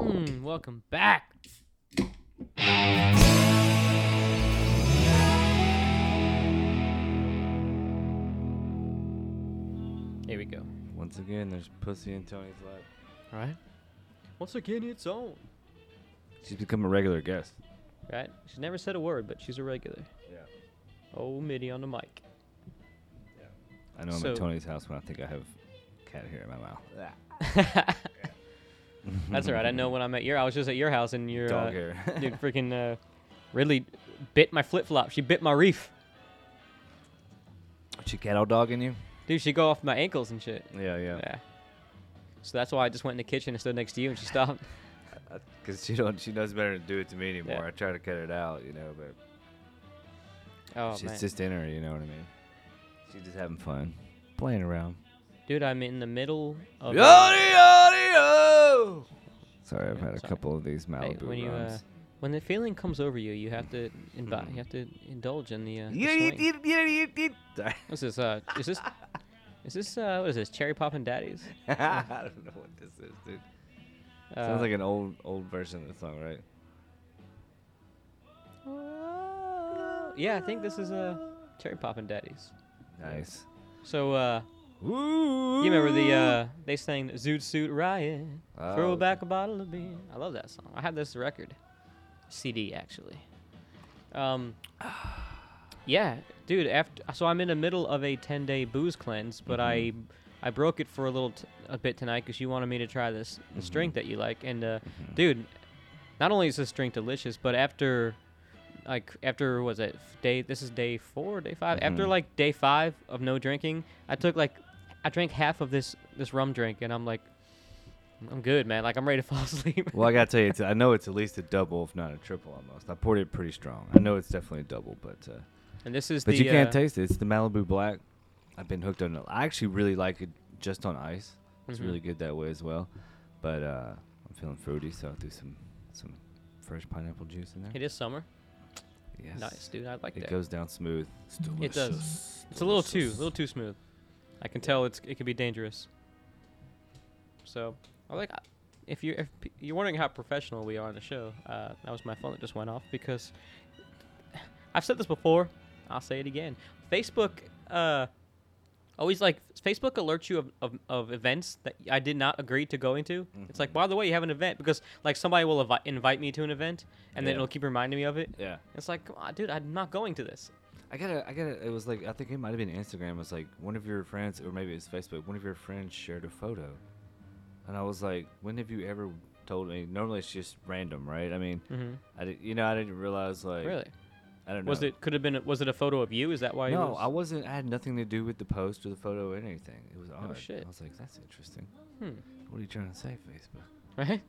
Mm, welcome back. Here we go. Once again, there's pussy in Tony's lap. Right. Once again, it's on. She's become a regular guest. Right. She's never said a word, but she's a regular. Yeah. Oh, Mitty on the mic. Yeah. I know I'm So- at Tony's house when I think I have cat hair in my mouth. That's all right. I know when I'm at your, I was just at your house and your Dog uh, hair. dude freaking uh, Ridley bit my flip flop. She bit my reef. she cattle dogging you? Dude, she go off my ankles and shit. Yeah, yeah. Yeah. So that's why I just went in the kitchen and stood next to you and she stopped. Because she don't, she knows better to do it to me anymore. Yeah. I try to cut it out, you know, but Oh she's man. just in her, you know what I mean? She's just having fun, playing around. Dude, I'm in the middle of. Yachty, yachty! Sorry, I've Yeah, had a sorry. couple of these Hey, Malibu when you uh, runs. when the feeling comes over you, you have to invi- you have to indulge in the. Uh, the swing. Sorry. What's this? Uh, is this? Is this? Uh, what is this? Cherry poppin' daddies? I don't know what this is, dude. Uh, Sounds like an old old version of the song, right? Yeah, I think this is uh, Cherry poppin' daddies. Nice. So uh, Ooh. you remember the uh, they sang Zoot Suit Riot, throw Oh. back a bottle of beer. I love that song. I have this record, CD actually. Um, yeah, dude. After so I'm in the middle of a 10 day booze cleanse, but I I broke it for a little t- a bit tonight because you wanted me to try this this drink that you like, and uh, dude, not only is this drink delicious, but after like after was it day this is day four day 5 after Mhm. like day five of no drinking i took like i drank half of this this rum drink and i'm like i'm good man like i'm ready to fall asleep Well, I gotta tell you, it's, I know it's at least a double, if not a triple, almost. I poured it pretty strong. I know it's definitely a double, but uh, and this is but the you can't uh, taste it. It's the Malibu Black. I've been hooked on it. I actually really like it just on ice. It's Mhm. really good that way as well. But uh, I'm feeling fruity, so I'll do some some fresh pineapple juice in there. it is summer Yes. nice dude i like It that goes down smooth. it does it's a little too a little too smooth i can tell it's it can be dangerous. So i like if you if you're wondering how professional we are on the show uh, that was my phone that just went off because i've said this before i'll say it again. Facebook uh always like facebook alerts you of, of, of events that i did not agree to going to it's like by the way you have an event because like somebody will invi- invite me to an event and then it'll keep reminding me of it. Yeah. it's like come on dude i'm not going to this I gotta, I gotta. It was like I think it might have been Instagram. It was like one of your friends, or maybe it was Facebook. One of your friends shared a photo, and I was like, "When have you ever told me?" Normally it's just random, right? I mean, mm-hmm. I did, you know, I didn't realize like really I don't know. Was it could have been? Was it a photo of you? Is that why? No, was- I wasn't. I had nothing to do with the post or the photo or anything. It was Oh, shit. I was like, "That's interesting." Hmm. What are you trying to say, Facebook? Right.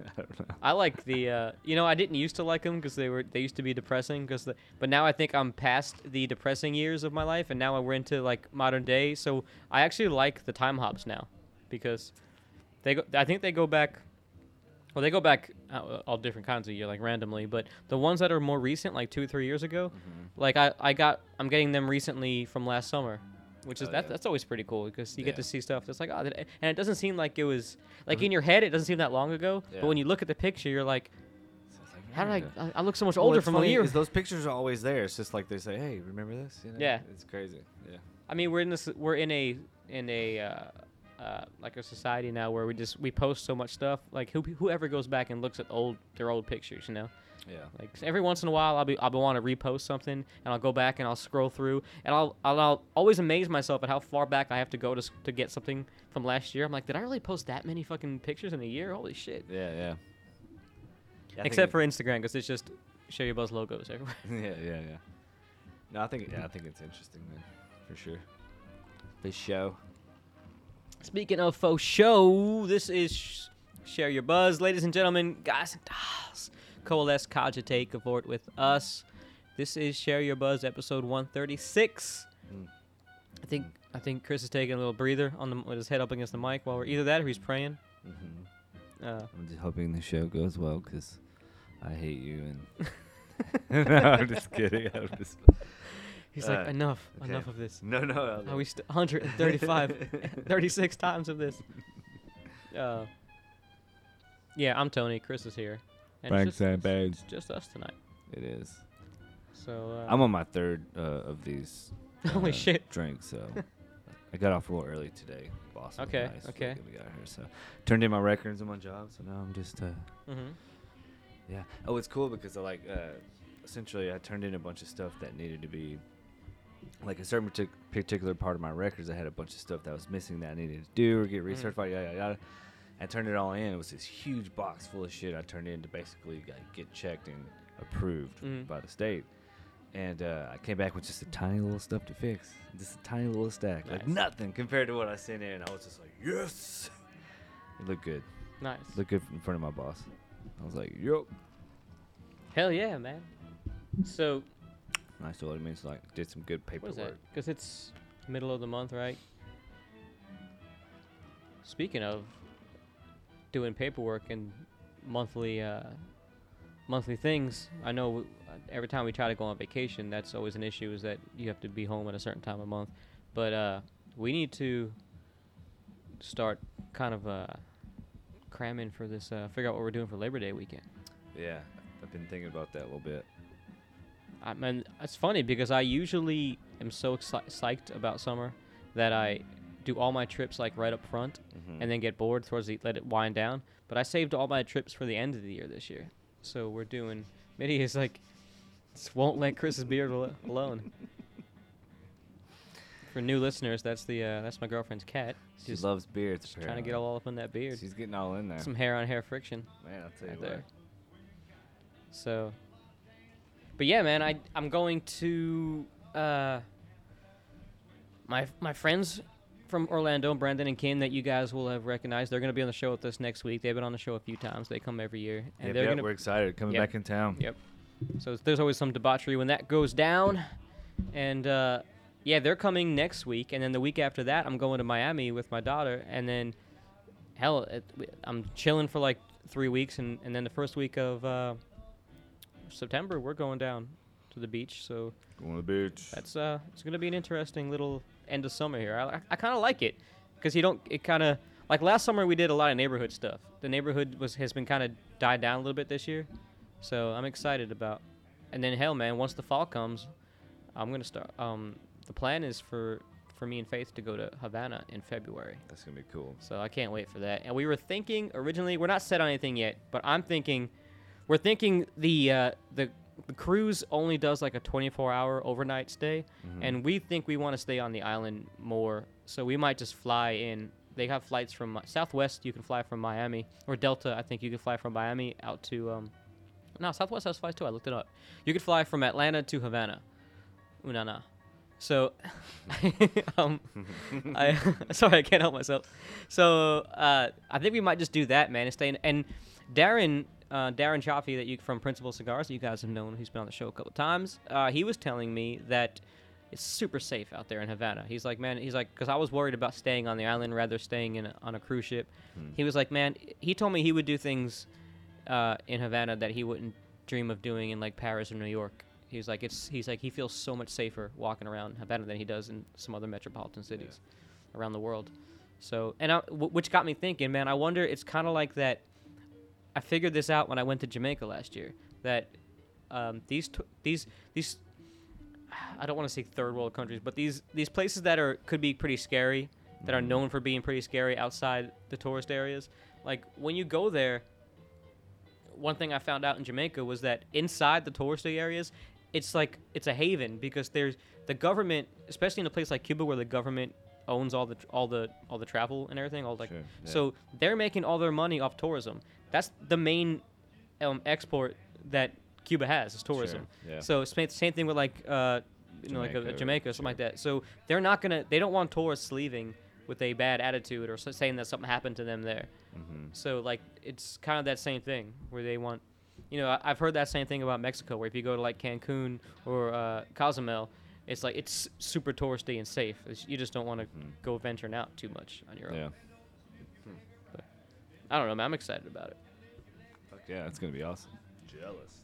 I don't know. I like the. Uh, you know, I didn't used to like them because they were they used to be depressing. Because but now I think I'm past the depressing years of my life, and now we're into like modern day. So I actually like the time hops now, because they go. I think they go back. Well, they go back uh, all different kinds of year, like randomly. But the ones that are more recent, like two, or three years ago, like I, I got, I'm getting them recently from last summer, which is Oh, that, yeah. that's always pretty cool because you get to see stuff that's like, oh, and it doesn't seem like it was like in your head, it doesn't seem that long ago. Yeah. But when you look at the picture, you're like, like, how did. I, I? I look so much Well, older from a year. those pictures are always there. It's just like they say, "Hey, remember this?" You know? Yeah. It's crazy. Yeah. I mean, we're in this, we're in a, in a, uh, uh, like a society now where we just we post so much stuff. Like who whoever goes back and looks at old their old pictures, you know. Yeah. Like every once in a while, I'll be I'll be want to repost something, and I'll go back and I'll scroll through, and I'll I'll, I'll always amaze myself at how far back I have to go to to get something from last year. I'm like, did I really post that many fucking pictures in a year? Holy shit! Yeah. Yeah. Yeah, Except for Instagram, because it's just share your buzz logos everywhere. yeah, yeah, yeah. No, I think yeah, I think it's interesting, man, for sure. This show. Speaking of faux show, this is Sh- Share Your Buzz. Ladies and gentlemen, guys and dolls, coalesce, cogitate, cavort with us. This is Share Your Buzz, episode 136. Mm. I think I think Chris is taking a little breather on the with his head up against the mic while we're either that or he's praying. hmm Uh, I'm just hoping the show goes well because I hate you and. no, I'm just kidding. I'm just. he's Uh, like, enough, okay. enough of this. No, no. Are we st- 135, 36 times of this? Uh, Yeah, I'm Tony. Chris is here. And it's just, Sandbags. it's just us tonight. It is. So uh, I'm on my third uh, of these. Holy uh, shit. Drinks, so I got off a little early today. Boss. Okay, nice, okay. We got here, so turned in my records on my job. So now I'm just. Uh, mhm. yeah. Oh, it's cool because I like. Uh, essentially, I turned in a bunch of stuff that needed to be. Like a certain partic- particular part of my records, I had a bunch of stuff that was missing that I needed to do or get Mhm. recertified, yada yada. yada. I turned it all in. It was this huge box full of shit I turned in to basically like, get checked and approved Mhm. by the state. And uh, I came back with just a tiny little stuff to fix, just a tiny little stack, like nothing compared to what I sent in. I was just like, yes, it looked good. Nice. Looked good in front of my boss. I was like, yup. Hell yeah, man. So Nice. So what it means like did some good paperwork. Because it's middle of the month, right? Speaking of doing paperwork and monthly uh, monthly things, I know every time we try to go on vacation, that's always an issue. Is that you have to be home at a certain time of month, but uh, we need to start kind of uh, cramming for this. Uh, figure out what we're doing for Labor Day weekend. Yeah, I've been thinking about that a little bit. I mean, it's funny because I usually am so exci- psyched about summer that I do all my trips like right up front Mhm. and then get bored towards the let it wind down. But I saved all my trips for the end of the year this year, so we're doing. Mitty is like, just won't let Chris's beard al- alone. For new listeners, that's the uh, that's my girlfriend's cat. she Just, loves beards. just trying to get all up in that beard. She's getting all in there. Some hair on hair friction. Man, I'll tell right you there. what. So, but yeah, man, I I'm going to uh my my friends from Orlando, Brandon and Kim, that you guys will have recognized. They're going to be on the show with us next week. They've been on the show a few times. They come every year, and Yep, they're yep, going to we're excited coming Yep. back in town. Yep. So there's always some debauchery when that goes down. And uh, yeah, they're coming next week, and then the week after that, I'm going to Miami with my daughter, and then hell, it, I'm chilling for like three weeks, and, and then the first week of uh, September, we're going down to the beach. So Going to the beach. that's uh, it's gonna be an interesting little end of summer here. I, I, kind of like it because you don't. It kind of like last summer we did a lot of neighborhood stuff. The neighborhood was has been kind of died down a little bit this year, so I'm excited about. And then hell, man, once the fall comes, I'm gonna start. Um, the plan is for for me and Faith to go to Havana in February. That's gonna be cool. So I can't wait for that. And we were thinking originally, we're not set on anything yet, but I'm thinking, we're thinking the uh, the the cruise only does like a 24 hour overnight stay, Mhm. and we think we want to stay on the island more. So we might just fly in. They have flights from uh, Southwest. You can fly from Miami or Delta. I think you can fly from Miami out to um. No, Southwest has flights too. I looked it up. You could fly from Atlanta to Havana. Unana. So, um, I sorry, I can't help myself. So uh, I think we might just do that, man, and stay. In, and Darren, uh, Darren Chaffee, that you from Principle Cigars, that you guys have known, who's been on the show a couple times. Uh, he was telling me that it's super safe out there in Havana. He's like, man, he's like, because I was worried about staying on the island rather staying in a, on a cruise ship. Hmm. He was like, man, he told me he would do things uh, in Havana that he wouldn't dream of doing in like Paris or New York. He's like, it's he's like he feels so much safer walking around Havana than he does in some other metropolitan cities around the world. So, and I, w- which got me thinking, man, I wonder. It's kind of like that. I figured this out when I went to Jamaica last year. That um, these t- these these I don't want to say third world countries, but these these places that are could be pretty scary, that are Mhm. known for being pretty scary outside the tourist areas. Like when you go there, one thing I found out in Jamaica was that inside the touristy areas, it's like it's a haven because there's the government, especially in a place like Cuba where the government owns all the all the all the travel and everything, all like Sure, yeah. so they're making all their money off tourism. That's the main um, export that Cuba has is tourism. Sure, yeah. So same, same thing with like uh, you know like a, Jamaica a or- Jamaica or something like that. So they're not gonna they don't want tourists leaving with a bad attitude or saying that something happened to them there. Mm-hmm. So like it's kind of that same thing where they want, you know, I, I've heard that same thing about Mexico where if you go to like Cancun or uh, Cozumel, it's like it's super touristy and safe. It's, you just don't want to Mhm. go venturing out too much on your own. Yeah. I don't know, man. I'm excited about it. Fuck yeah, it's gonna be awesome. Jealous.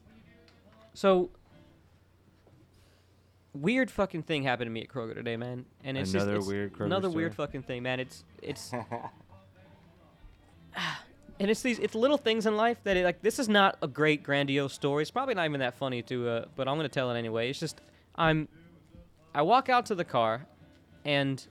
So weird fucking thing happened to me at Kroger today, man. And it's Another just, it's weird Kroger another weird fucking thing, man. It's it's and it's these it's little things in life that it, like this is not a great grandiose story. It's probably not even that funny to uh, but I'm gonna tell it anyway. It's just I'm I walk out to the car, and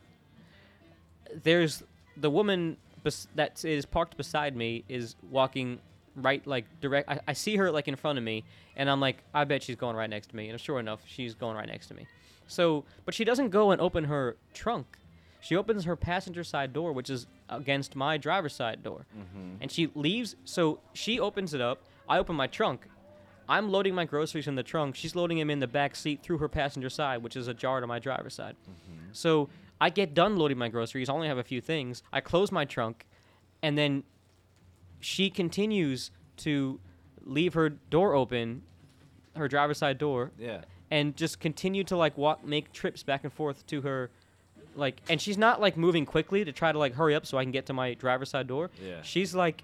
there's the woman bes- that is parked beside me is walking right like direct. I, I see her like in front of me, and I'm like, I bet she's going right next to me. And sure enough, she's going right next to me. So, but she doesn't go and open her trunk. She opens her passenger side door, which is against my driver's side door. Mm-hmm. And she leaves. So she opens it up. I open my trunk. I'm loading my groceries in the trunk. She's loading them in the back seat through her passenger side, which is ajar to my driver's side. Mm-hmm. So I get done loading my groceries. I only have a few things. I close my trunk, and then she continues to leave her door open, her driver's side door, Yeah. and just continue to like walk, make trips back and forth to her, like, and she's not like moving quickly to try to like hurry up so I can get to my driver's side door. Yeah. She's like,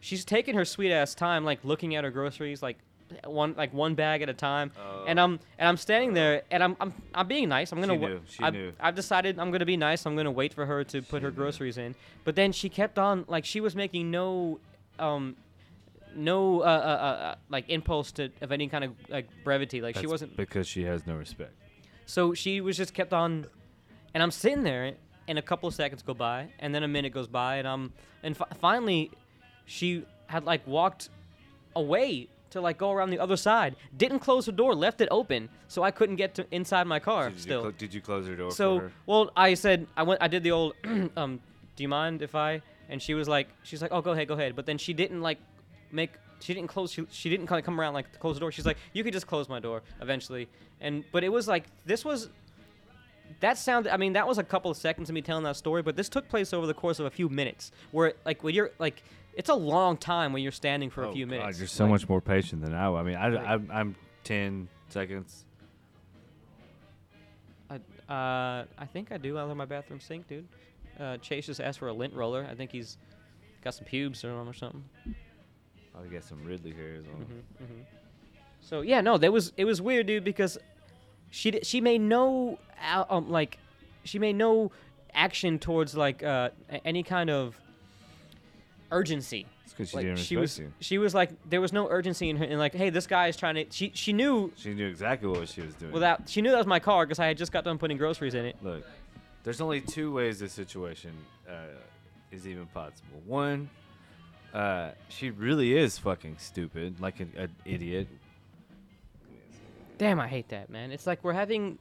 she's taking her sweet ass time, like looking at her groceries, like one like one bag at a time. and Oh. I'm and I'm standing there, and I'm I'm I'm being nice. I'm gonna. She knew, she I've, knew. I've decided I'm gonna be nice. I'm gonna wait for her to put her knew. groceries in. But then she kept on like she was making no, um, no uh, uh, uh, uh like impulse to of any kind of like brevity. Like she wasn't. because she has no respect. So she was just kept on, and I'm sitting there, and a couple of seconds go by, and then a minute goes by, and I'm, and fi- finally, she had like walked away to like go around the other side. Didn't close the door, left it open, so I couldn't get to inside my car. Did you, still, did you close her door so her? well, I said I went. I did the old. um, do you mind if I? And she was like, she's like, oh, go ahead, go ahead. But then she didn't like make. She didn't close. She, she didn't kind of come around like to close the door. She's like, you could just close my door eventually. And but it was like this was. That sounded. I mean, that was a couple of seconds of me telling that story, but this took place over the course of a few minutes. Where like when you're like, it's a long time when you're standing for a Oh, few God, minutes. you're so Like, much more patient than I. I mean, I, Like- I'm, I'm ten seconds. I, uh, I think I do out of my bathroom sink, dude. Uh, Chase just asked for a lint roller. I think he's got some pubes on him or something. I'll get some Ridley hairs on. hmm hmm So yeah, no, that was it was weird, dude, because she she made no um like she made no action towards like uh any kind of urgency. It's because she like didn't she was you. she was like there was no urgency in her in like hey this guy is trying to she she knew She knew exactly what she was doing. without she knew that was my car because I had just got done putting groceries in it. Look, there's only two ways this situation uh, is even possible. One, uh, she really is fucking stupid, like an, an idiot. Damn, I hate that, man. It's like we're having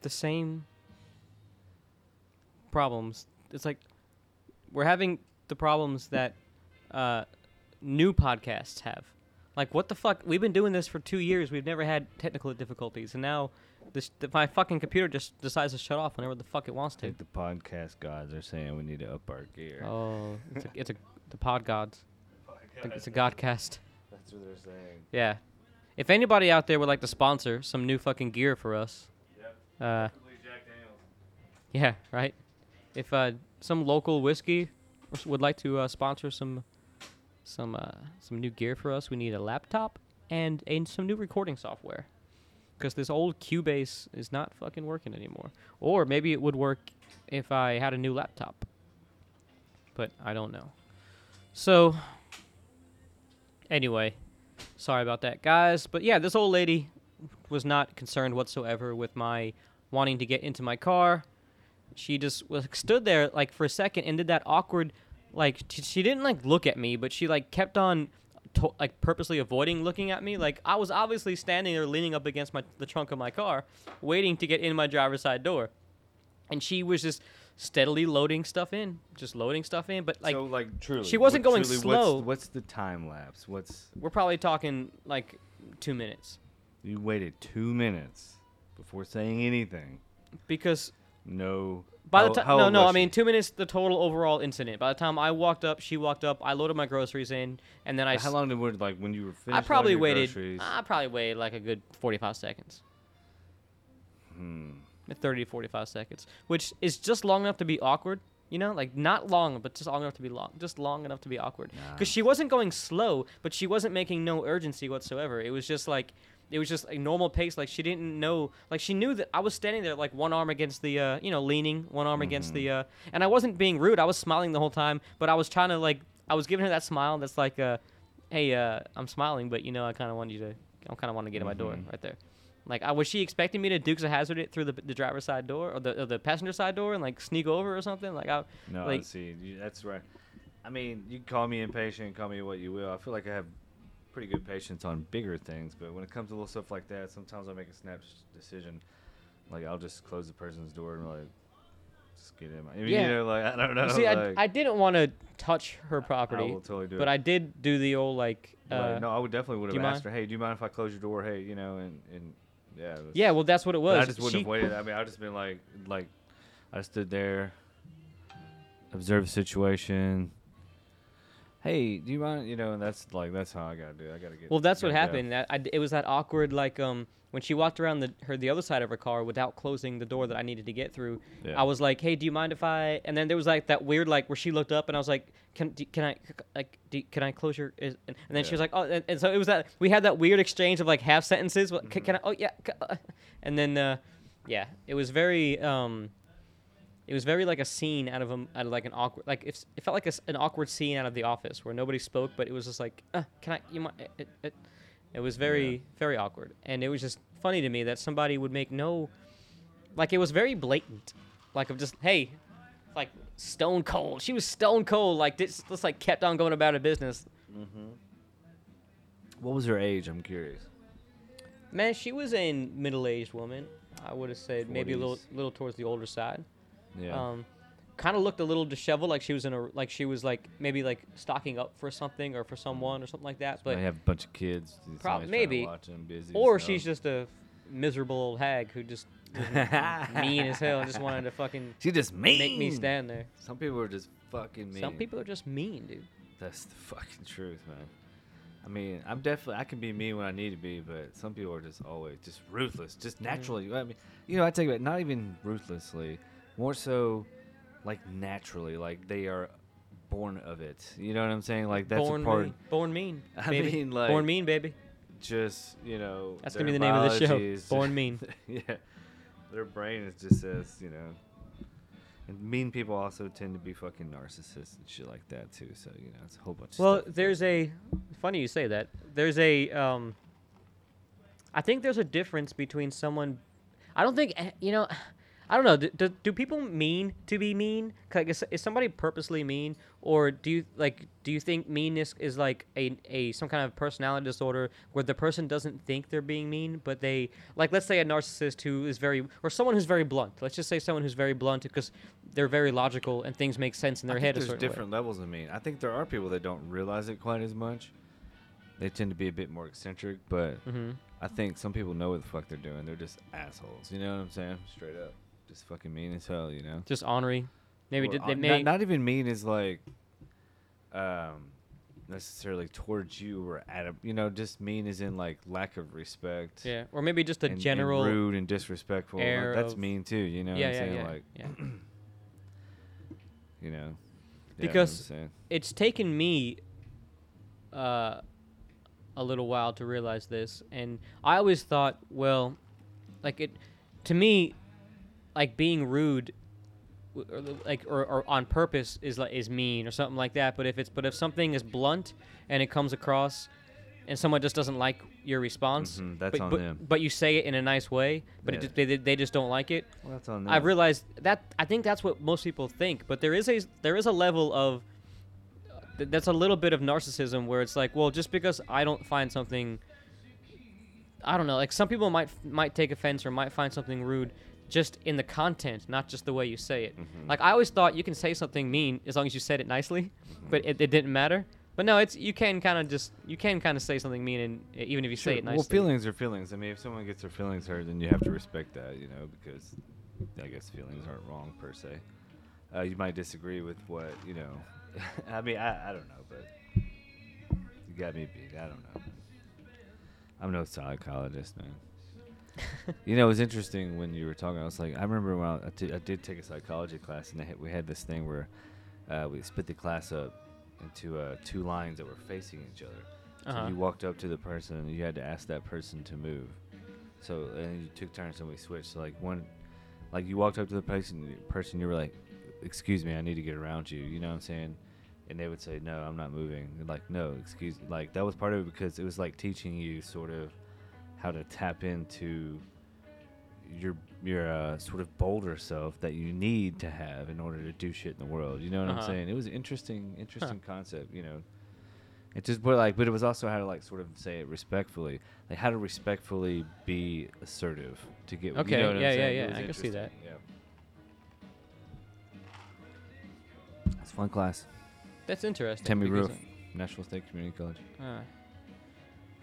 the same problems. It's like we're having the problems that uh, new podcasts have. Like, what the fuck? We've been doing this for two years. We've never had technical difficulties, and now this th- my fucking computer just decides to shut off whenever the fuck it wants I to. think the podcast gods are saying we need to up our gear. Oh, it's a, it's a the pod gods. I think it's a godcast. That's what they're saying. Yeah. If anybody out there would like to sponsor some new fucking gear for us, uh, yeah, right. If uh, some local whiskey would like to uh, sponsor some some uh, some new gear for us, we need a laptop and and some new recording software. Because this old Cubase is not fucking working anymore. Or maybe it would work if I had a new laptop. But I don't know. So, anyway, sorry about that, guys. But yeah, this old lady was not concerned whatsoever with my wanting to get into my car. She just was stood there like for a second and did that awkward, like she, she didn't like look at me, but she like kept on. To, like purposely avoiding looking at me like i was obviously standing there leaning up against my the trunk of my car waiting to get in my driver's side door and she was just steadily loading stuff in just loading stuff in but like so, like, truly, she wasn't what- going truly, slow. What's, what's the time lapse? What's we're probably talking like two minutes you waited two minutes before saying anything? because No. by How- the time no no i mean two minutes the total overall incident by the time i walked up she walked up i loaded my groceries in and then i How s- long did it like when you were finished? i probably waited groceries? i probably waited like a good 45 seconds Hmm. 30 to 45 seconds which is just long enough to be awkward you know? Like not long but just long enough to be long just long enough to be awkward. Because she wasn't going slow but she wasn't making no urgency whatsoever. It was just like it was just a normal pace. Like she didn't know like she knew that i was standing there like one arm against the uh you know leaning one arm against the uh and i wasn't being rude. I was smiling the whole time but i was trying to like I was giving her that smile that's like, uh, hey, uh, I'm smiling, but you know, I kind of want you to, I kind of want to get in my door Mhm. right there. Like, I was she expecting me to Dukes of Hazzard it through the the driver's side door or the or the passenger side door and like sneak over or something? Like, I No, like- see, you, that's right. I mean, you can call me impatient, call me what you will. I feel like I have pretty good patience on bigger things, but when it comes to little stuff like that, sometimes I make a snap decision. Like I'll just close the person's door and like, just get in. My, I mean, Yeah. you know, like I don't know. see, I, like, I didn't want to touch her I property, will totally do but it. I did do the old like. Uh, no, I would definitely would have asked her, hey, do you mind if I close your door? Hey, you know, and and yeah. it was- Yeah, well, that's what it was. I just wouldn't She- have waited. I mean, I just been like, like, I stood there, observed the situation. Hey, do you mind? You know, and that's like that's how I gotta do. it. I gotta get. Well, that's what happened. That I it was that awkward, like um, when she walked around the her the other side of her car without closing the door that I needed to get through. Yeah. I was like, "Hey, do you mind if I?" And then there was like that weird, like where she looked up, and I was like, "Can do, can I like do, can I close your?" Is, and, then she was like, "Oh," and, and so it was that we had that weird exchange of like half sentences. What, can, can I? Oh yeah, c- uh," and then uh, yeah, it was very um. It was very like a scene out of a, out of like an awkward like it, it felt like a an awkward scene out of The Office where nobody spoke but it was just like uh, can I you might it, it, it, was very very awkward. And it was just funny to me that somebody would make no like it was very blatant. Like of just hey like stone cold. She was stone cold. Like this just like kept on going about her business. What was her age? I'm curious. man she was a middle-aged woman. I would have said maybe a little little towards the older side. Yeah. Um, kind of looked a little disheveled, like she was in a like she was like maybe like stocking up for something or for someone or something like that. But I have a bunch of kids. to maybe. busy, or so- she's just a miserable old hag who just mean as hell and just wanted to fucking She just mean. make me stand there. Some people are just fucking mean. Some people are just mean, dude. That's the fucking truth, man. I mean, I'm definitely I can be mean when I need to be, but some people are just always just ruthless, Mm-hmm. just naturally. I mean, you know, I take it not even ruthlessly, more so like naturally, like they are born of it. You know what I'm saying? Like that's born a part. mean. Born mean. I baby. mean, like- born mean, baby. Just you know, That's gonna be the name of the show. Born just- Mean. yeah, their brain is just says you know. And mean people also tend to be fucking narcissists and shit like that too. So you know, it's a whole bunch. of Well, there's a funny you say that. There's a um I think there's a difference between someone I don't think eh, you know I don't know. Do, do, do people mean to be mean? Like, is, is somebody purposely mean, or do you like? Do you think meanness is like a, a some kind of personality disorder where the person doesn't think they're being mean, but they like? Let's say a narcissist who is very, or someone who's very blunt. Let's just say someone who's very blunt because they're very logical and things make sense in their I head there's different levels of mean. I think there are people that don't realize it quite as much. They tend to be a bit more eccentric, but. Mm-hmm. I think some people know what the fuck they're doing. They're just assholes. You know what I'm saying? Straight up, just fucking mean as hell. You know? Just ornery. Maybe did they not, may not even mean is like, um, necessarily towards you or at a, you know, just mean is in like lack of respect. yeah, or maybe just a and- and general rude and disrespectful. Like, that's mean too. You know yeah, what I'm yeah, saying? yeah, Like, yeah. you know. Yeah, I know what I'm Because. It's taken me uh, a little while to realize this, and I always thought, well, like it, to me, like being rude, or, like or, or on purpose is like is mean or something like that. But if it's but if something is blunt and it comes across, and someone just doesn't like your response, Mhm, that's but, on but, them. but you say it in a nice way, but Yeah. it, they, they- they just don't like it. Well, that's on them. I've realized that I think that's what most people think, but there is a there is a level of that's a little bit of narcissism where it's like, well, just because I don't find something, I don't know, like some people might might take offense or might find something rude just in the content, not just the way you say it. Mhm. Like I always thought you can say something mean as long as you said it nicely, Mm-hmm. but it, it didn't matter. But no, it's you can kind of just you can kind of say something mean and even if you say it nicely. Well, feelings are feelings. I mean, if someone gets their feelings hurt, then you have to respect that, you know, because I guess feelings aren't wrong per se. Uh, you might disagree with what you know. I mean, I, I don't know, but you got me beat. I don't know. I'm no psychologist, man. You know, it was interesting when you were talking. I was like, I remember when I, I, did, take a psychology class, and had, we had this thing where uh, we split the class up into uh, two lines that were facing each other. So Uh-huh. you walked up to the person and you had to ask that person to move. So and you took turns and we switched. So like one, like you walked up to the person, person you were like, "Excuse me, I need to get around you." You know what I'm saying? and they would say, "No, I'm not moving." And like, no, excuse. Like that was part of it because it was like teaching you sort of how to tap into your your uh, sort of bolder self that you need to have in order to do shit in the world. You know what Uh-huh. I'm saying? It was an interesting, interesting concept. You know, it just but like, but it was also how to like sort of say it respectfully, like how to respectfully be assertive to get. you Okay, know what I'm yeah, yeah, saying? Yeah, I can see that. Yeah. It's fun class. That's interesting. Tammy Roof, Nashville State Community College, uh,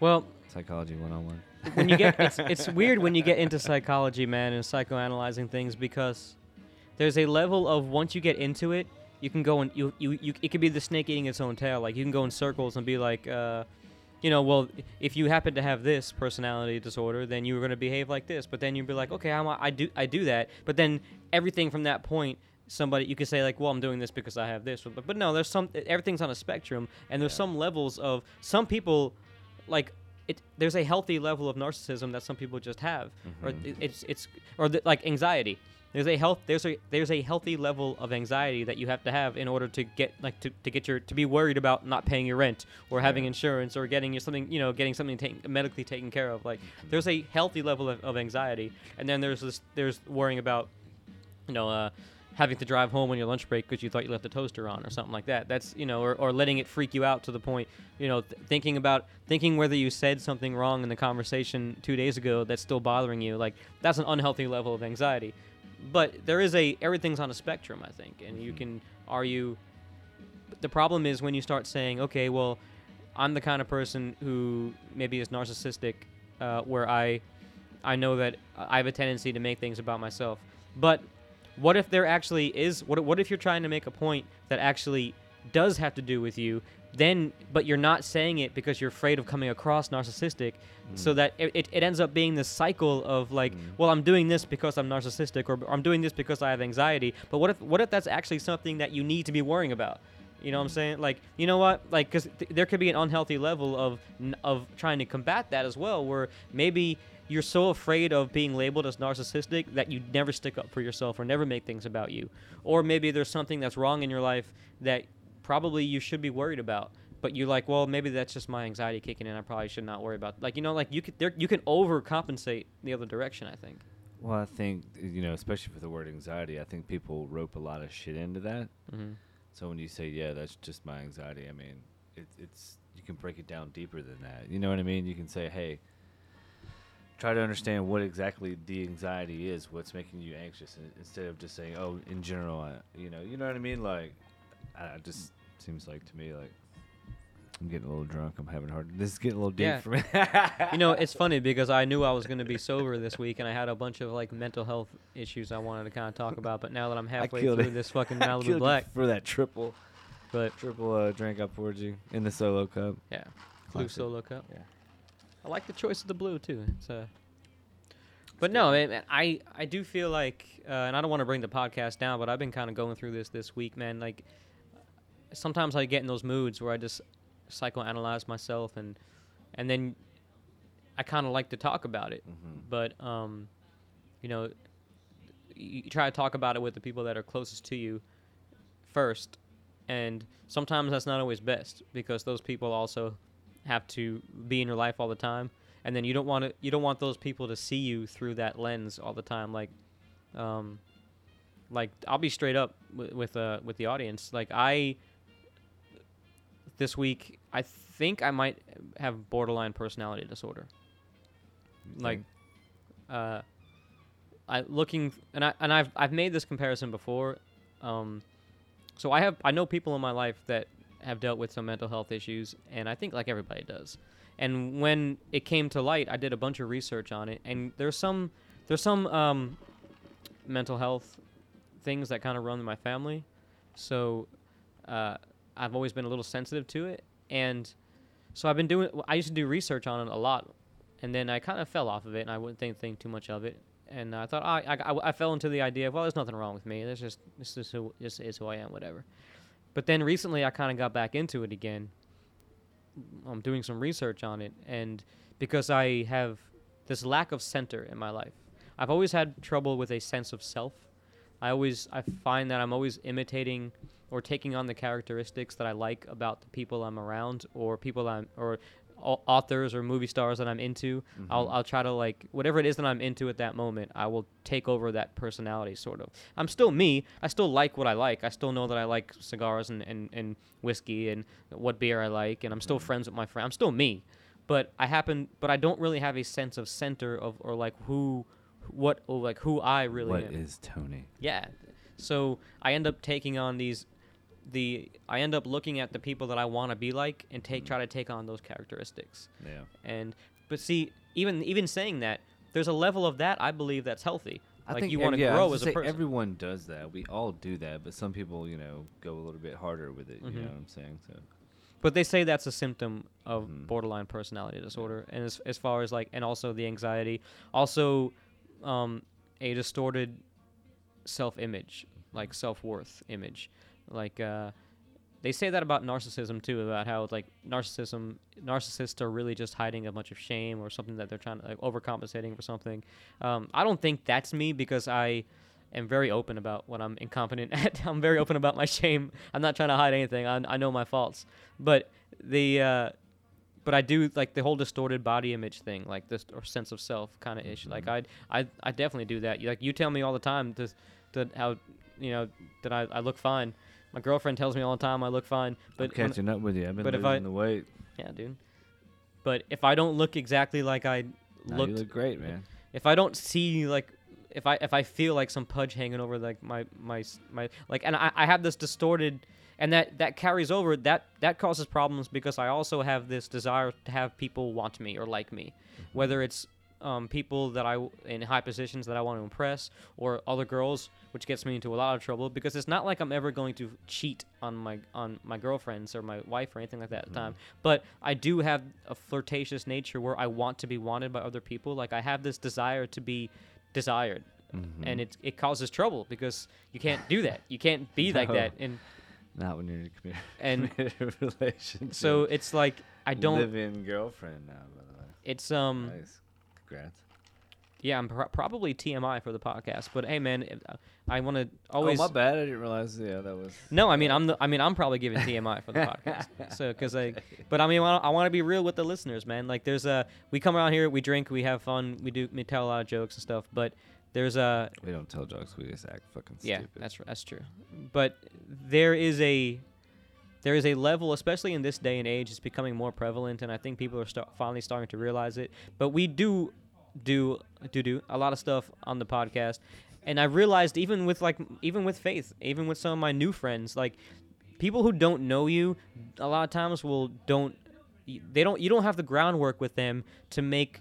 well, psychology 101. When you get it's, it's weird when you get into psychology, man, and psychoanalyzing things because there's a level of once you get into it, you can go and you you, you it could be the snake eating its own tail. Like you can go in circles and be like, uh, you know, well, if you happen to have this personality disorder, then you're going to behave like this. But then you'd be like, okay, I'm, I do I do that. But then everything from that point. Somebody you could say like, well, I'm doing this because I have this, but, but no, there's some everything's on a spectrum, and there's Yeah. some levels of some people, like it. There's a healthy level of narcissism that some people just have, or Mhm. it, it's it's or the, like anxiety. There's a health there's a there's a healthy level of anxiety that you have to have in order to get like to, to get your to be worried about not paying your rent or having Yeah. insurance or getting your something you know getting something take, medically taken care of. Like there's a healthy level of, of anxiety, and then there's this there's worrying about you know uh, having to drive home on your lunch break because you thought you left the toaster on or something like that. That's you know or, or letting it freak you out to the point you know th- thinking about thinking whether you said something wrong in the conversation two days ago that's still bothering you. Like that's an unhealthy level of anxiety but there is a everything's on a spectrum i think and you Mhm. can are you the problem is when you start saying okay well i'm the kind of person who maybe is narcissistic uh, where i i know that i have a tendency to make things about myself but what if there actually is what, what if you're trying to make a point that actually does have to do with you then but you're not saying it because you're afraid of coming across narcissistic so Mm. that it, it, it ends up being this cycle of like Mm. well i'm doing this because i'm narcissistic or i'm doing this because i have anxiety but what if what if that's actually something that you need to be worrying about you know what i'm Mm. saying like you know what like because th- there could be an unhealthy level of n- of trying to combat that as well where maybe you're so afraid of being labeled as narcissistic that you never stick up for yourself or never make things about you or maybe there's something that's wrong in your life that probably you should be worried about but you're like well maybe that's just my anxiety kicking in i probably should not worry about like you know like you could there, you can overcompensate the other direction i think Well, I think you know, especially for the word anxiety, I think people rope a lot of shit into that. mm-hmm. So when you say, "Yeah, that's just my anxiety," I mean, it, it's you can break it down deeper than that. You know what I mean? You can say, "Hey, try to understand what exactly the anxiety is. What's making you anxious?" Instead of just saying, "Oh, in general," I, you know, you know what I mean? Like, I, it just seems like to me like I'm getting a little drunk. I'm having hard. This is getting a little deep Yeah. for me. you know it's funny because i knew i was going to be sober this week and i had a bunch of like mental health issues i wanted to kind of talk about but now that i'm halfway through it. this fucking malibu black for that triple, but triple uh, drink I poured you in the solo cup. yeah blue solo cup Yeah. I like the choice of the blue too it's uh but no, man, I I do feel like, uh, and I don't want to bring the podcast down, but I've been kind of going through this this week, man. Like, sometimes I get in those moods where I just psychoanalyze myself, and and then I kind of like to talk about it, Mm-hmm. but um, you know, you, you try to talk about it with the people that are closest to you first, and sometimes that's not always best because those people also have to be in your life all the time. And then you don't want to you don't want those people to see you through that lens all the time. Like um like I'll be straight up with with, uh, with the audience. Like I this week I think I might have borderline personality disorder. Like uh I looking and I and I've I've made this comparison before. Um so I have I know people in my life that have dealt with some mental health issues and I think like everybody does and when it came to light I did a bunch of research on it and there's some there's some um mental health things that kind of run in my family so uh I've always been a little sensitive to it and so I've been doing I used to do research on it a lot and then I kind of fell off of it, and I wouldn't think, think too much of it. And I thought, oh, I, I, I fell into the idea of, well, there's nothing wrong with me. This just this is who this is who I am, whatever. But then recently, I kind of got back into it again. I'm doing some research on it, and because I have this lack of center in my life, I've always had trouble with a sense of self. I always I find that I'm always imitating or taking on the characteristics that I like about the people I'm around or people I'm or authors or movie stars that I'm into. I'll Mhm. I'll try to like whatever it is that I'm into at that moment. I will take over that personality sort of. I'm still me. I still like what I like. I still know that I like cigars and and, and whiskey and what beer I like and I'm still Mhm. friends with my friend. I'm still me. But I happen but I don't really have a sense of center of or like who what or like who I really What am. is Tony? Yeah. So I end up taking on these the I end up looking at the people that I want to be like and take Mhm. try to take on those characteristics. Yeah. And but see even even saying that there's a level of that I believe that's healthy. I like think you want to yeah, grow as a person. Everyone does that. We all do that, but some people, you know, go a little bit harder with it. You Mhm. know what I'm saying? So But they say that's a symptom of Mhm. borderline personality disorder, and as as far as like, and also the anxiety, also um, a distorted self-image, like self-worth image, like uh, they say that about narcissism too, about how like narcissism, narcissists are really just hiding a bunch of shame or something that they're trying to like overcompensating for something. Um, I don't think that's me because I am very open about what I'm incompetent at. I'm very open about my shame. I'm not trying to hide anything. I, I know my faults, but the uh, but I do like the whole distorted body image thing, like this or sense of self kind of issue. Like I I I definitely do that. Like you tell me all the time to that how you know that I, I look fine. My girlfriend tells me all the time I look fine, but when- catching up with you. I've been but if losing I- the weight. yeah, dude. But if I don't look exactly like I Nah, looked you look great, man. if I don't see like if I if I feel like some pudge hanging over like my my my like and I, I have this distorted and that that carries over that that causes problems because I also have this desire to have people want me or like me mm-hmm. whether it's um, people that I in high positions that I want to impress or other girls which gets me into a lot of trouble because it's not like I'm ever going to cheat on my on my girlfriends or my wife or anything like that at the time but I do have a flirtatious nature where I want to be wanted by other people. Like I have this desire to be desired, Mhm. and it it causes trouble because you can't do that. You can't be like that, and not when you're in a committed, and committed relationship. so it's like I don't. live-in girlfriend now. By the way, It's um nice. Congrats. yeah, I'm pro- probably TMI for the podcast, but hey man, if- uh, I want to always. Oh my bad. I didn't realize. Yeah, that was. No, I mean I'm the, I mean I'm probably giving TMI for the podcast. So because I, but I mean I want to be real with the listeners, man. Like there's a we come around here, we drink, we have fun, we do we tell a lot of jokes and stuff. But there's a We don't tell jokes. We just act fucking yeah, stupid. that's that's true. But there is a there is a level, especially in this day and age, it's becoming more prevalent, and I think people are start, finally starting to realize it. But we do do do do a lot of stuff on the podcast, and I realized even with like even with Faith, even with some of my new friends, like people who don't know you, a lot of times will don't they don't you don't have the groundwork with them to make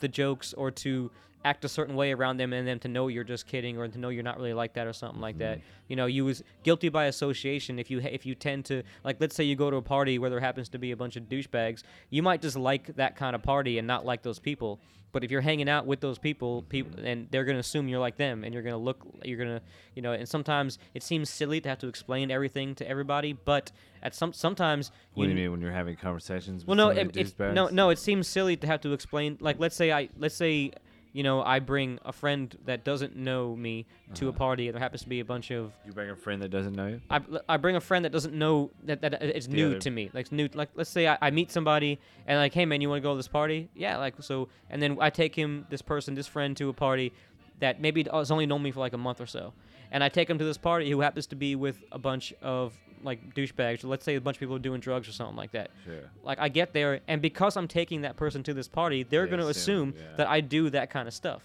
the jokes or to act a certain way around them and them to know you're just kidding or to know you're not really like that or something like that. Mm-hmm. You know, you was guilty by association if you if you tend to like let's say you go to a party where there happens to be a bunch of douchebags, you might just like that kind of party and not like those people. But if you're hanging out with those people, people and they're gonna assume you're like them, and you're gonna look, you're gonna, you know. And sometimes it seems silly to have to explain everything to everybody, but at some sometimes What do you mean when you're having conversations? well, no, it, douchebags? no, no. It seems silly to have to explain. Like, let's say I, let's say, you know, I bring a friend that doesn't know me to a Uh-huh. party, and there happens to be a bunch of. You bring a friend that doesn't know you. I, I bring a friend that doesn't know that that is The new other- to me. Like new. Like let's say I, I meet somebody and like, hey man, you want to go to this party? Yeah. Like so, and then I take him, this person, this friend to a party that maybe has only known me for like a month or so, and I take him to this party who happens to be with a bunch of like douchebags. Let's say a bunch of people are doing drugs or something like that Sure. like I get there, and because I'm taking that person to this party, they're They going to assume, assume yeah. that I do that kind of stuff.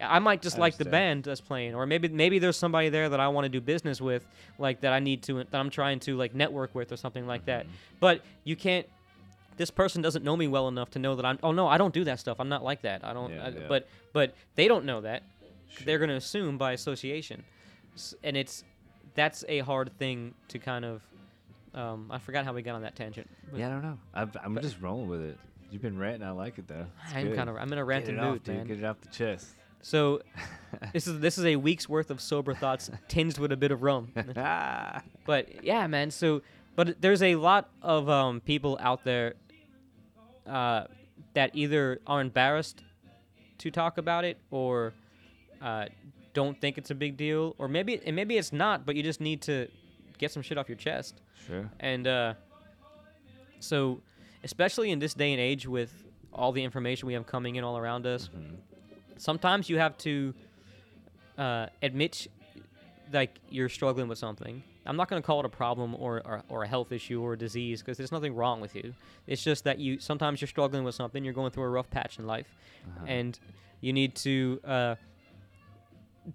I might just I like the band that's playing, or maybe maybe there's somebody there that I want to do business with, like that I need to that I'm trying to like network with or something like that. Mm-hmm. But you can't. This person doesn't know me well enough to know that I'm. Oh no, I don't do that stuff. I'm not like that. I don't. Yeah, I, yeah. But but they don't know that. They're going to assume by association, and it's that's a hard thing to kind of. Um, I forgot how we got on that tangent. Yeah, I don't know. I've, I'm just rolling with it. You've been ranting. I like it though. It's I'm good. kind of I'm in a ranting mood, off, dude. man. Get it off the chest. So this is this is a week's worth of sober thoughts tinged with a bit of rum. but yeah, man. So but there's a lot of um, people out there uh, that either are embarrassed to talk about it or uh, don't think it's a big deal, or maybe and maybe it's not, but you just need to get some shit off your chest. Sure. And uh, so, especially in this day and age with all the information we have coming in all around us, Mhm. sometimes you have to uh, admit like you're struggling with something. I'm not going to call it a problem or, or, or a health issue or a disease because there's nothing wrong with you. It's just that you sometimes you're struggling with something. You're going through a rough patch in life, Uh-huh. and you need to uh,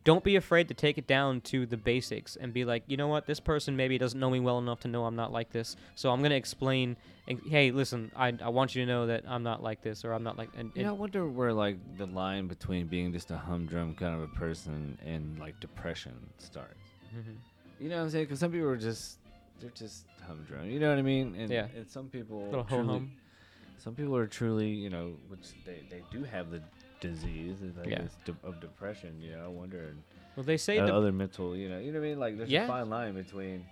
don't be afraid to take it down to the basics and be like, you know what, this person maybe doesn't know me well enough to know I'm not like this. So I'm gonna explain. and, Hey, listen, I, I want you to know that I'm not like this or I'm not like. And, You know, I wonder where like the line between being just a humdrum kind of a person and like depression starts. Mhm. You know what I'm saying? Because some people are just they're just humdrum. You know what I mean? And, Yeah. And some people little ho hum. some people are truly, you know, which they, they do have the disease like Yeah. de- of depression. You know, I wonder. Well, they say uh, dep- other mental, you know, you know what I mean? Like there's Yeah. a fine line between.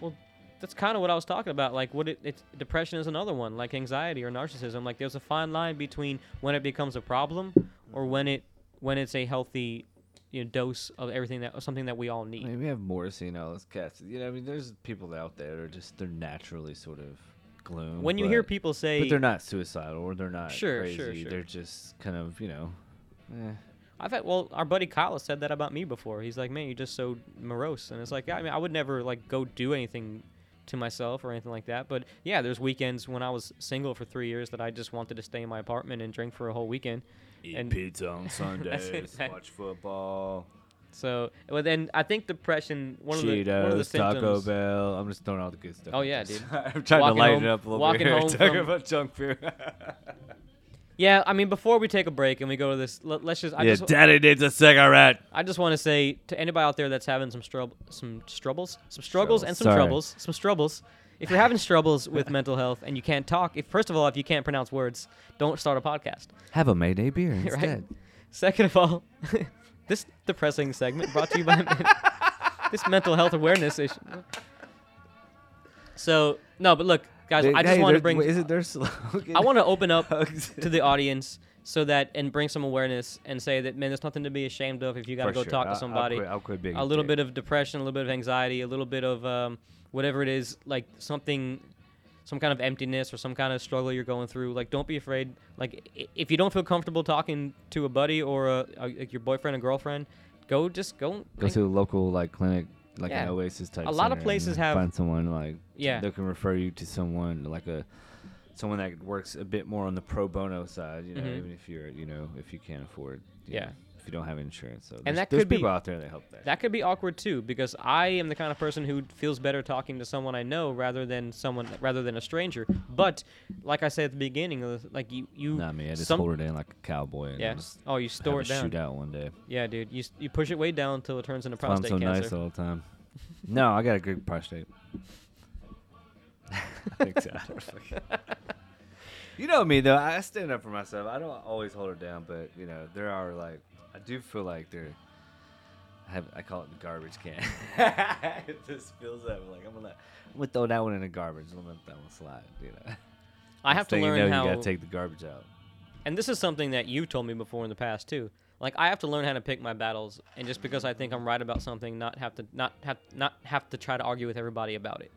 Well, that's kind of what I was talking about. Like, what it, it's depression is another one, like anxiety or narcissism. Like, there's a fine line between when it becomes a problem or when it when it's a healthy, you know, dose of everything that something that we all I need. mean, we have Morrissey and all those cats. You know, I mean, there's people out there that are just they're naturally sort of gloom. when you hear people say, but they're not suicidal or they're not Sure, crazy. sure, sure. They're just kind of, you know, eh. I've had well, our buddy Kyle said that about me before. He's like, man, you're just so morose, and it's like, yeah, I mean, I would never like go do anything to myself or anything like that. But yeah, there's weekends when I was single for three years that I just wanted to stay in my apartment and drink for a whole weekend. eat And- pizza on Sundays, it. watch football, So, well, then I think depression. One of the one of the Cheetos, Taco. Bell. I'm just throwing all the good stuff. Oh, yeah, dude. I'm trying Walking to lighten home- it up a little walking bit. here, home talking about junk food. Yeah, I mean, before we take a break and we go to this, let, us just. I yeah, just, Daddy needs a cigarette. I just want to say to anybody out there that's having some strub, some struggles, some struggles, and some Sorry. troubles, some struggles. If you're having struggles with mental health and you can't talk, if first of all, if you can't pronounce words, don't start a podcast. Have a Mayday beer Right. instead. Second of all, this depressing segment brought to you by this mental health awareness issue. So no, but look, guys, I just Hey, want to there- bring. wait, Is it their slogan? I want to open up to the audience so that and bring some awareness and say that man, there's nothing to be ashamed of if you got to For go sure. talk I- to I'll somebody. quit- I'll quit being a little dick. bit of depression, a little bit of anxiety, a little bit of um, whatever it is, like something, some kind of emptiness or some kind of struggle you're going through. Like, don't be afraid. Like, if you don't feel comfortable talking to a buddy or a, a, like your boyfriend or girlfriend, go just go. Go to a local like clinic, like Yeah. an Oasis type. A lot of places have- find someone like Yeah. They can refer you to someone like a someone that works a bit more on the pro bono side. You know, Mhm. even if you're you know if you can't afford. Yeah. know, If you don't have insurance, so And there's, that could be- people out there that help that. That could be awkward too, because I am the kind of person who feels better talking to someone I know rather than someone rather than a stranger. But like I said at the beginning, like you, you, Not me. I just some- hold it in like a cowboy. And yeah. Oh, you store it down. shootout one day. Yeah, dude. You you push it way down until it turns into why I'm prostate so cancer. nice all the time. no, I got a good prostate. Thanks, Adam. you know me though. I stand up for myself. I don't always hold it down, but you know there are like I do feel like there. I have I call it the garbage can. it just feels that way. like I'm gonna I'm gonna throw that one in the garbage. I'm gonna let that one slide. You know. I have Next to thing you learn know, how. You gotta take the garbage out. and this is something that you've told me before in the past too. Like I have to learn how to pick my battles, and just because I think I'm right about something, not have to not have not have to try to argue with everybody about it.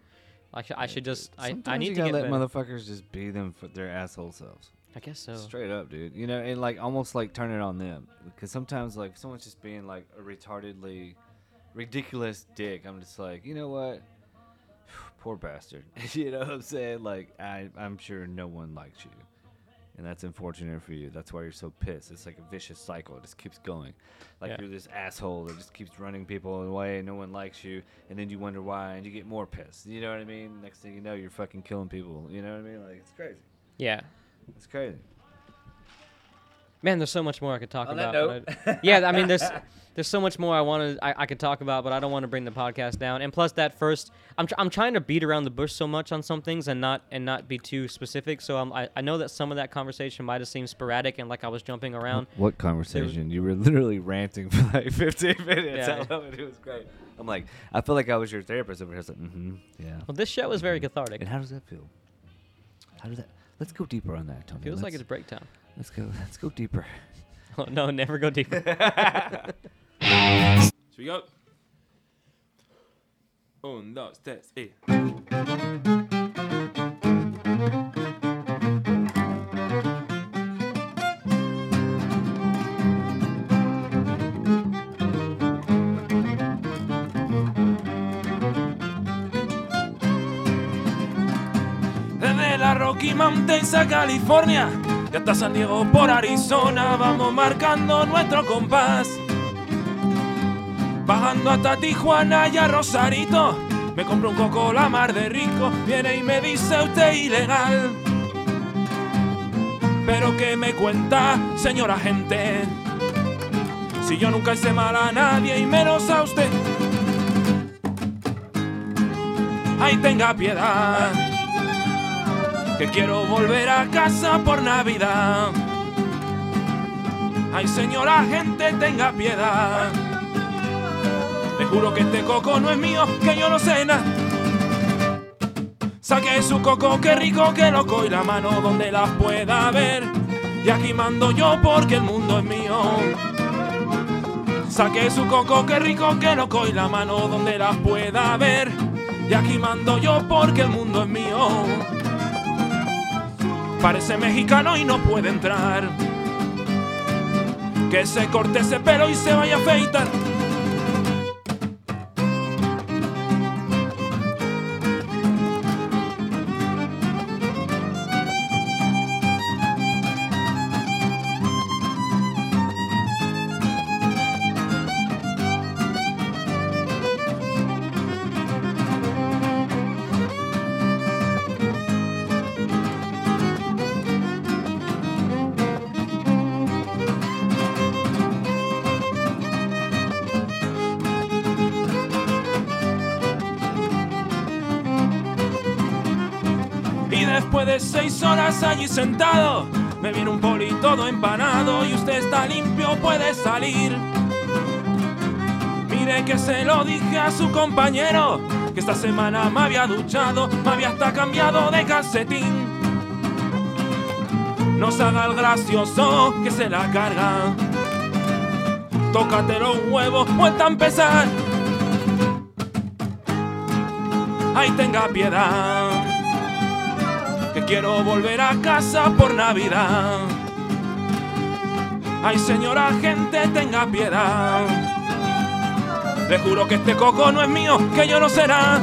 Like I should just I, Sometimes I need you to gotta get let better. motherfuckers just be them for their asshole selves. I guess so. Straight up, dude. You know, and like almost like turn it on them. Because sometimes, like, if someone's just being like a retardedly ridiculous dick, I'm just like, you know what? Poor bastard. you know what I'm saying? Like, I, I'm sure no one likes you. And that's unfortunate for you. That's why you're so pissed. It's like a vicious cycle. It just keeps going. Like Yeah. you're this asshole that just keeps running people away and no one likes you. And then you wonder why and you get more pissed. You know what I mean? Next thing you know, you're fucking killing people. You know what I mean? Like, it's crazy. Yeah, It's crazy. Man. There's so much more I could talk On about. but note. I- yeah, I mean, there's there's so much more I wanted I, I could talk about, but I don't want to bring the podcast down. And plus, that first, I'm, tr- I'm trying to beat around the bush so much on some things and not and not be too specific. So I'm, I I know that some of that conversation might have seemed sporadic and like I was jumping around. What conversation? You were literally ranting for like 15 minutes. Yeah. I love it. It was great. I'm like, I feel like I was your therapist over here. Like, mm-hmm, yeah. Well, this show was very cathartic. And how does that feel? How does that? Let's go deeper on that, Tony. Feels like let's, it's break time. Let's go. Let's go deeper. Oh, no, never go deeper. So we go. Un, dos, tres, y. Desde la Rocky Mountains a California y hasta San Diego por Arizona vamos marcando nuestro compás. Bajando hasta Tijuana y a Rosarito me compro un coco la mar de rico. Viene y me dice usted ilegal. Pero que me cuenta, señora gente, si yo nunca hice mal a nadie y menos a usted. Ay, tenga piedad que quiero volver a casa por Navidad. Ay, señora gente, tenga piedad. Le juro que este coco no es mío, que yo no nada. Saque su coco, qué rico, qué loco, y la mano donde la pueda ver. Y aquí mando yo porque el mundo es mío. Saque su coco, qué rico, qué loco, y la mano donde la pueda ver. Y aquí mando yo porque el mundo es mío. Parece mexicano y no puede entrar. Que se corte ese pelo y se vaya a afeitar. Seis horas allí sentado, me viene un poli todo empanado y usted está limpio, puede salir. Mire que se lo dije a su compañero, que esta semana me había duchado, me había hasta cambiado de calcetín. No se haga el gracioso que se la carga. Tócate los huevos, vuelta a empezar. Ay, tenga piedad quiero volver a casa por Navidad. Ay, señora gente, tenga piedad. Le juro que este coco no es mío, que yo no será.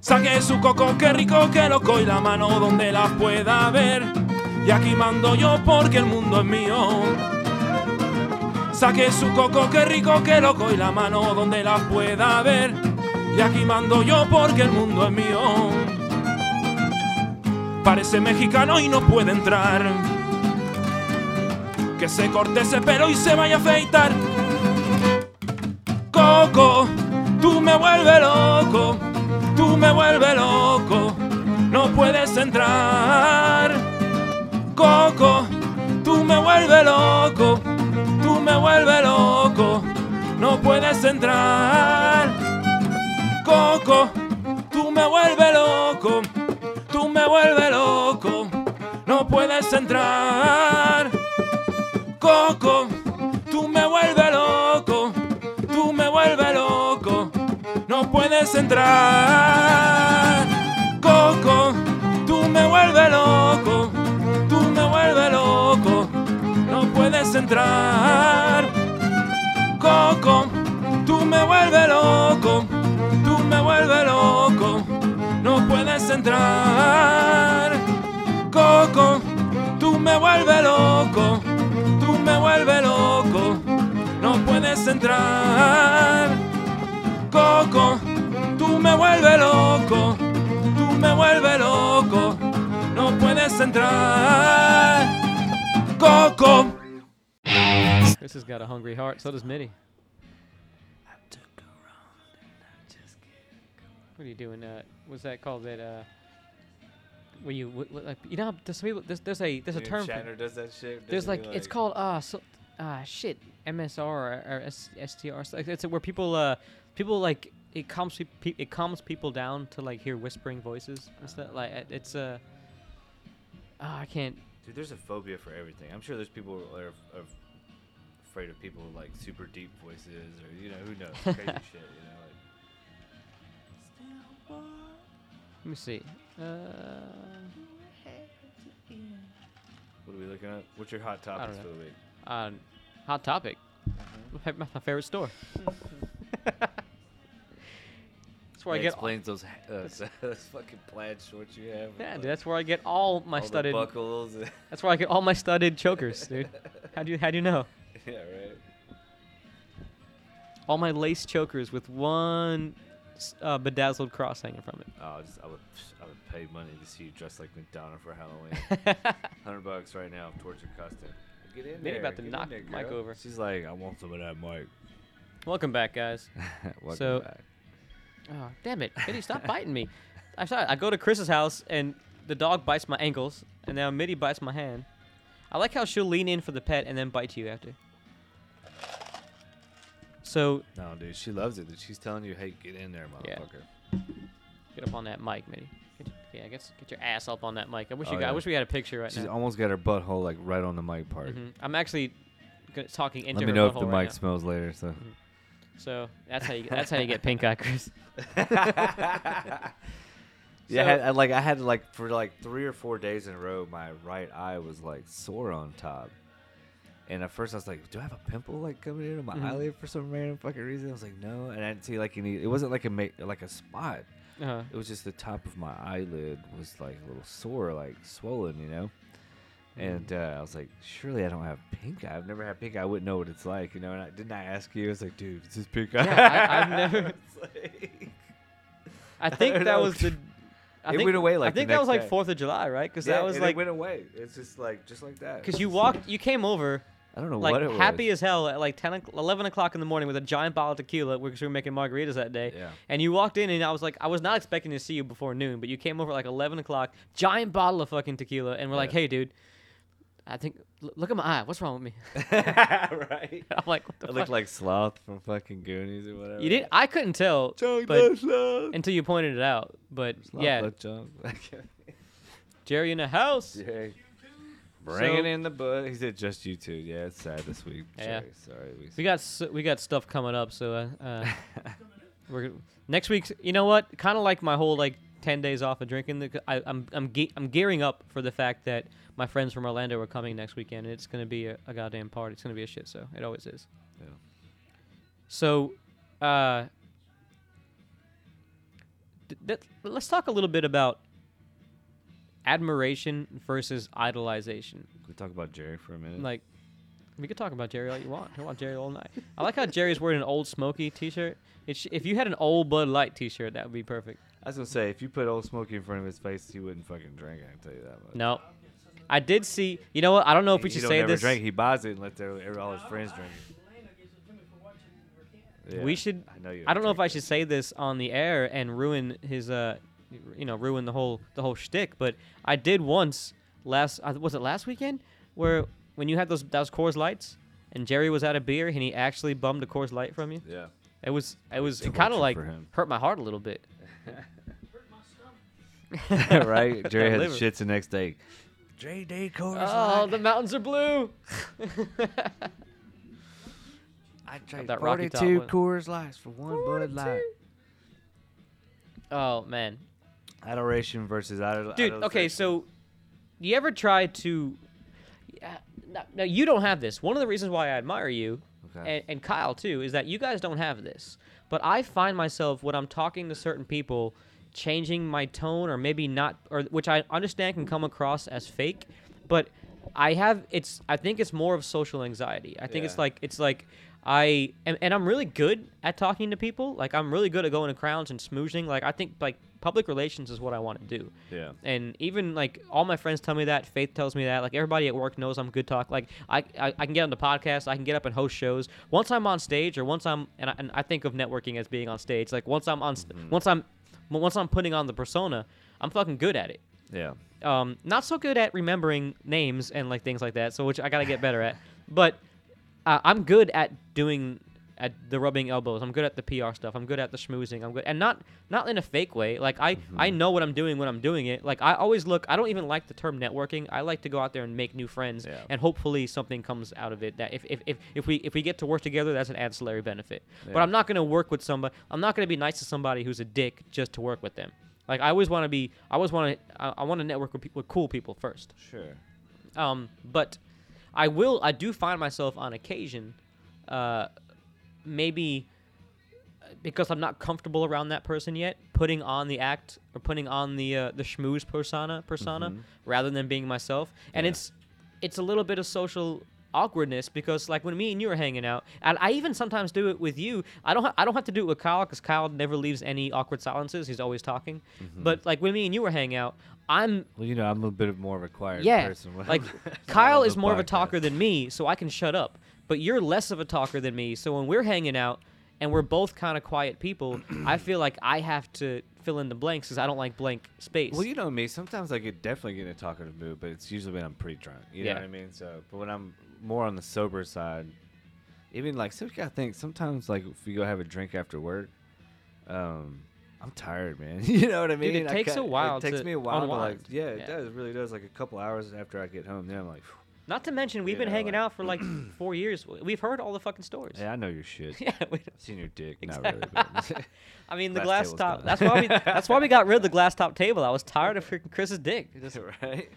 Saque su coco, qué rico, qué loco, y la mano donde la pueda ver. Y aquí mando yo porque el mundo es mío. Saque su coco, qué rico, qué loco, y la mano donde la pueda ver. Y aquí mando yo porque el mundo es mío. Parece mexicano y no puede entrar. Que se corte ese pelo y se vaya a afeitar. Coco, tú me vuelves loco, tú me vuelves loco, no puedes entrar. Coco, tú me vuelves loco, tú me vuelves loco, no puedes entrar. Coco, tú me vuelves loco me vuelves loco, no puedes entrar. Coco, tú me vuelves loco, tú me vuelves loco, no puedes entrar. Coco, tú me vuelves loco, tú me vuelves loco, no puedes entrar. Coco, tú me vuelves loco, Coco, tú me vuelves loco, tú me vuelves loco, no puedes entrar. Coco, tú me vuelves loco, tú me vuelves loco, no puedes entrar. Coco. Chris has got a hungry heart. So does Mitty. What are you doing? Uh, what's that called? That uh, where you like you know there's some people there's, there's a there's a term. for- Shatner does that shit. There's doesn't like it's called uh so, uh shit MSR or, or S- STR. so, Like it's where people uh people like it calms pe- pe- it calms people down to like hear whispering voices and stuff. Like it- it's uh. Oh, I can't. Dude, there's a phobia for everything. I'm sure there's people who are, are afraid of people with like super deep voices or you know who knows crazy shit. You know, Let me see. Uh, What are we looking at? What's your hot don't topics know. for the week? uh, hot topic. My, my favorite store. that's where I That get. explains those uh, those fucking plaid shorts you have. Yeah, dude, that's where I get all my all the buckles. That's where I get all my studded chokers, dude. How do you how do you know? yeah, right. All my lace chokers with one s- uh, bedazzled cross hanging from it. Oh, just, I would I would pay money to see you dressed like Madonna for Halloween. Hundred bucks right now towards your costume. Get in Maybe there. about to knock there, Mike over. She's like, I want some of that, Mike. Welcome back, guys. Welcome So- back. Oh, damn it. Mitty, stop biting me. I'm sorry. I go to Chris's house and the dog bites my ankles, and now Mitty bites my hand. I like how she'll lean in for the pet and then bite you after. So, No, dude, she loves it. She's telling you, hey, get in there, Yeah. motherfucker. get up on that mic, Mitty. Get, yeah, get, get your ass up on that mic. I wish Oh, you got, I wish we had a picture right She's now. She's almost got her butthole like right on the mic part. Mhm. I'm actually g- talking into Let me know if the right mic now. smells later. So. So that's how you that's how you get pink eye, Chris. Yeah, I had, I, like I had like for like three or four days in a row, my right eye was like sore on top. And at first I was like, "Do I have a pimple like coming into my Mhm. eyelid for some random fucking reason?" I was like, "No," and I didn't see like any. It wasn't like a ma- like a spot. Uh, It was just the top of my eyelid was like a little sore, like swollen, you know. And uh, I was like, "Surely I don't have pink eye. I've never had pink eye. I wouldn't know what it's like, you know." And I, didn't I ask you? I was like, "Dude, is this pink eye?" Yeah, I- I've never- like- I think don't that know. was the. I It think, went away, like, I think that was like. Fourth of July, right? Because Yeah, that was like it went away. It's just like just like that. because you walked, you came over I don't know like what it was. happy was. as hell at like 10, o'clock- 11 o'clock in the morning with a giant bottle of tequila because we were making margaritas that day. Yeah. And you walked in and I was like, I was not expecting to see you before noon, but you came over at like 11 o'clock, giant bottle of fucking tequila, and we're like, hey, dude, I think look at my eye. What's wrong with me? right. I'm like, what the I fuck? look like Sloth from fucking Goonies or whatever. you did. I couldn't tell Chunk but- Sloth. until you pointed it out. But Sloth yeah. Jerry in the house. Jay. Bringing So- in the bud. He said just you two. Yeah, it's sad this week. Yeah. Jerry. Sorry. We, We got s- we got stuff coming up, so uh, uh we're next week's. You know what? Kind of like my whole like ten days off of drinking. The, I, I'm I'm ge- I'm gearing up for the fact that my friends from Orlando are coming next weekend. and It's gonna be a, a goddamn party. It's gonna be a shit. So it always is. Yeah. So, uh, th- th- let's talk a little bit about admiration versus idolization. Can we talk about Jerry for a minute? Like, we could talk about Jerry all you want. I want Jerry all night. I like how Jerry's wearing an old Smoky T-shirt. Sh- if you had an old Bud Light T-shirt, that would be perfect. I was gonna say if you put Old Smokey in front of his face, he wouldn't fucking drink. I can tell you that much. No, I did see. You know what? I don't know if we he should say this. Drink. He buys it and lets all his friends drink. it. Yeah, We should- I know you. I don't know if I should say this on the air and ruin his, uh, you know, ruin the whole the whole shtick. But I did once last. Uh, was it last weekend? Where when you had those those Coors Lights and Jerry was out of beer and he actually bummed a Coors Light from you. Yeah. It was it was it kind of like hurt my heart a little bit. right? Jerry had Liver. shits the next day. JD Coors Oh, Light. the mountains are blue. I drank that Rocky Top 42 one. Coors Lights for one Bud Light. oh man, Adoration versus idol. dude. Okay, so you ever try to? Yeah, no, no, you don't have this. One of the reasons why I admire you, Okay. and, and Kyle too, is that you guys don't have this. But I find myself when I'm talking to certain people, changing my tone or maybe not, or which I understand can come across as fake, but I have it's. I think it's more of social anxiety. I think it's like it's like. I and, and I'm really good at talking to people. Like I'm really good at going to crowds and smoozing. Like I think like public relations is what I want to do. Yeah. And even like all my friends tell me that. Faith tells me that. Like everybody at work knows I'm good talk. Like I, I, I can get on the podcast. I can get up and host shows. Once I'm on stage, or once I'm and I, and I think of networking as being on stage. Like once I'm on, Mm-hmm. once I'm, once I'm putting on the persona, I'm fucking good at it. Yeah. Um, not so good at remembering names and like things like that. So which I gotta get better at. But uh, I'm good at doing at the rubbing elbows. I'm good at the PR stuff. I'm good at the schmoozing. I'm good and not not in a fake way. Like I I know what I'm doing when I'm doing it. Like I always look. I don't even like the term networking. I like to go out there and make new friends, Yeah. and hopefully something comes out of it. That if if, if, if we if we get to work together, that's an ancillary benefit. But I'm not gonna work with somebody. I'm not gonna be nice to somebody who's a dick just to work with them. Like I always want to be. I always want to. I, I want to network with, peop with cool people first. Sure. Um, but I will. I do find myself on occasion, uh, maybe because I'm not comfortable around that person yet, putting on the act or putting on the uh, the schmooze persona persona Mhm. rather than being myself, and Yeah. it's it's a little bit of social awkwardness because like when me and you are hanging out and i even sometimes do it with you i don't ha- i don't have to do it with kyle because kyle never leaves any awkward silences he's always talking Mm-hmm. but like when me and you were hanging out i'm Well, you know, I'm a bit more of a quiet yeah, person. like Kyle is more of a talker than me, so I can shut up. But you're less of a talker than me, so when we're hanging out and we're both kind of quiet people, I feel like I have to fill in the blanks because I don't like blank space. Well, you know me. Sometimes I get definitely get in a talkative mood, but it's usually when I'm pretty drunk. You know what I mean? So, but when I'm more on the sober side, even like, so you gotta think. Sometimes, like, if you go have a drink after work, um, I'm tired, man. you know what I mean? it takes a while It takes to me a while to like, yeah, it Yeah. does. It really does. Like a couple hours after I get home, then I'm like, Not to mention we've You been know, hanging like- out for like four years. We've heard all the fucking stories. hey, I know your shit. Yeah, we, I've seen your dick. Not really. But I mean the Last glass table's top. That's why we. That's why we got rid of the glass top table. I was tired of freaking Chris's dick. Just right?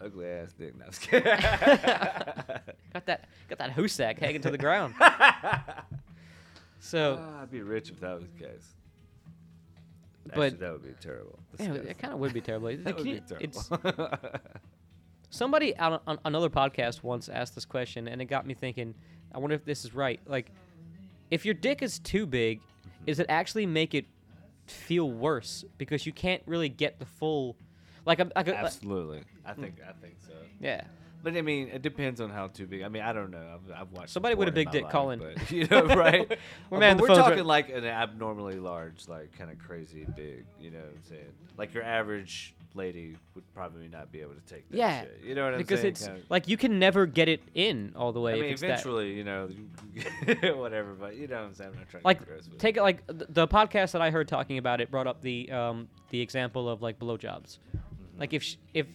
Ugly ass dick. No, I'm just kidding. got that. Got that hoosack hanging to the ground. So. Ah, I'd be rich if that was the case. But- Actually, that would be terrible. Yeah, it kind of would be terrible. that Can would you- be it's terrible. Somebody on, on another podcast once asked this question, and it got me thinking. I wonder if this is right. Like, if your dick is too big, Mm-hmm. does it actually make it feel worse because you can't really get the full, like, a, like a, Absolutely, I think I think so. yeah. But I mean, it depends on how too big. I mean, I don't know. I've, I've watched Somebody with a big dick life, call in. but, you know, right? We're man we're phones right- talking like an abnormally large, like kind of crazy big. You know what I'm saying? Like your average lady would probably not be able to take that Yeah, shit. You know what I'm because saying? it's Kinda- like you can never get it in all the way. I if mean, it's that- eventually, you know, whatever. But you know what I'm saying? I'm not trying like to get gross with take it. it like th- the podcast that I heard talking about it brought up the um the example of like blowjobs. Mm-hmm. Like if sh- if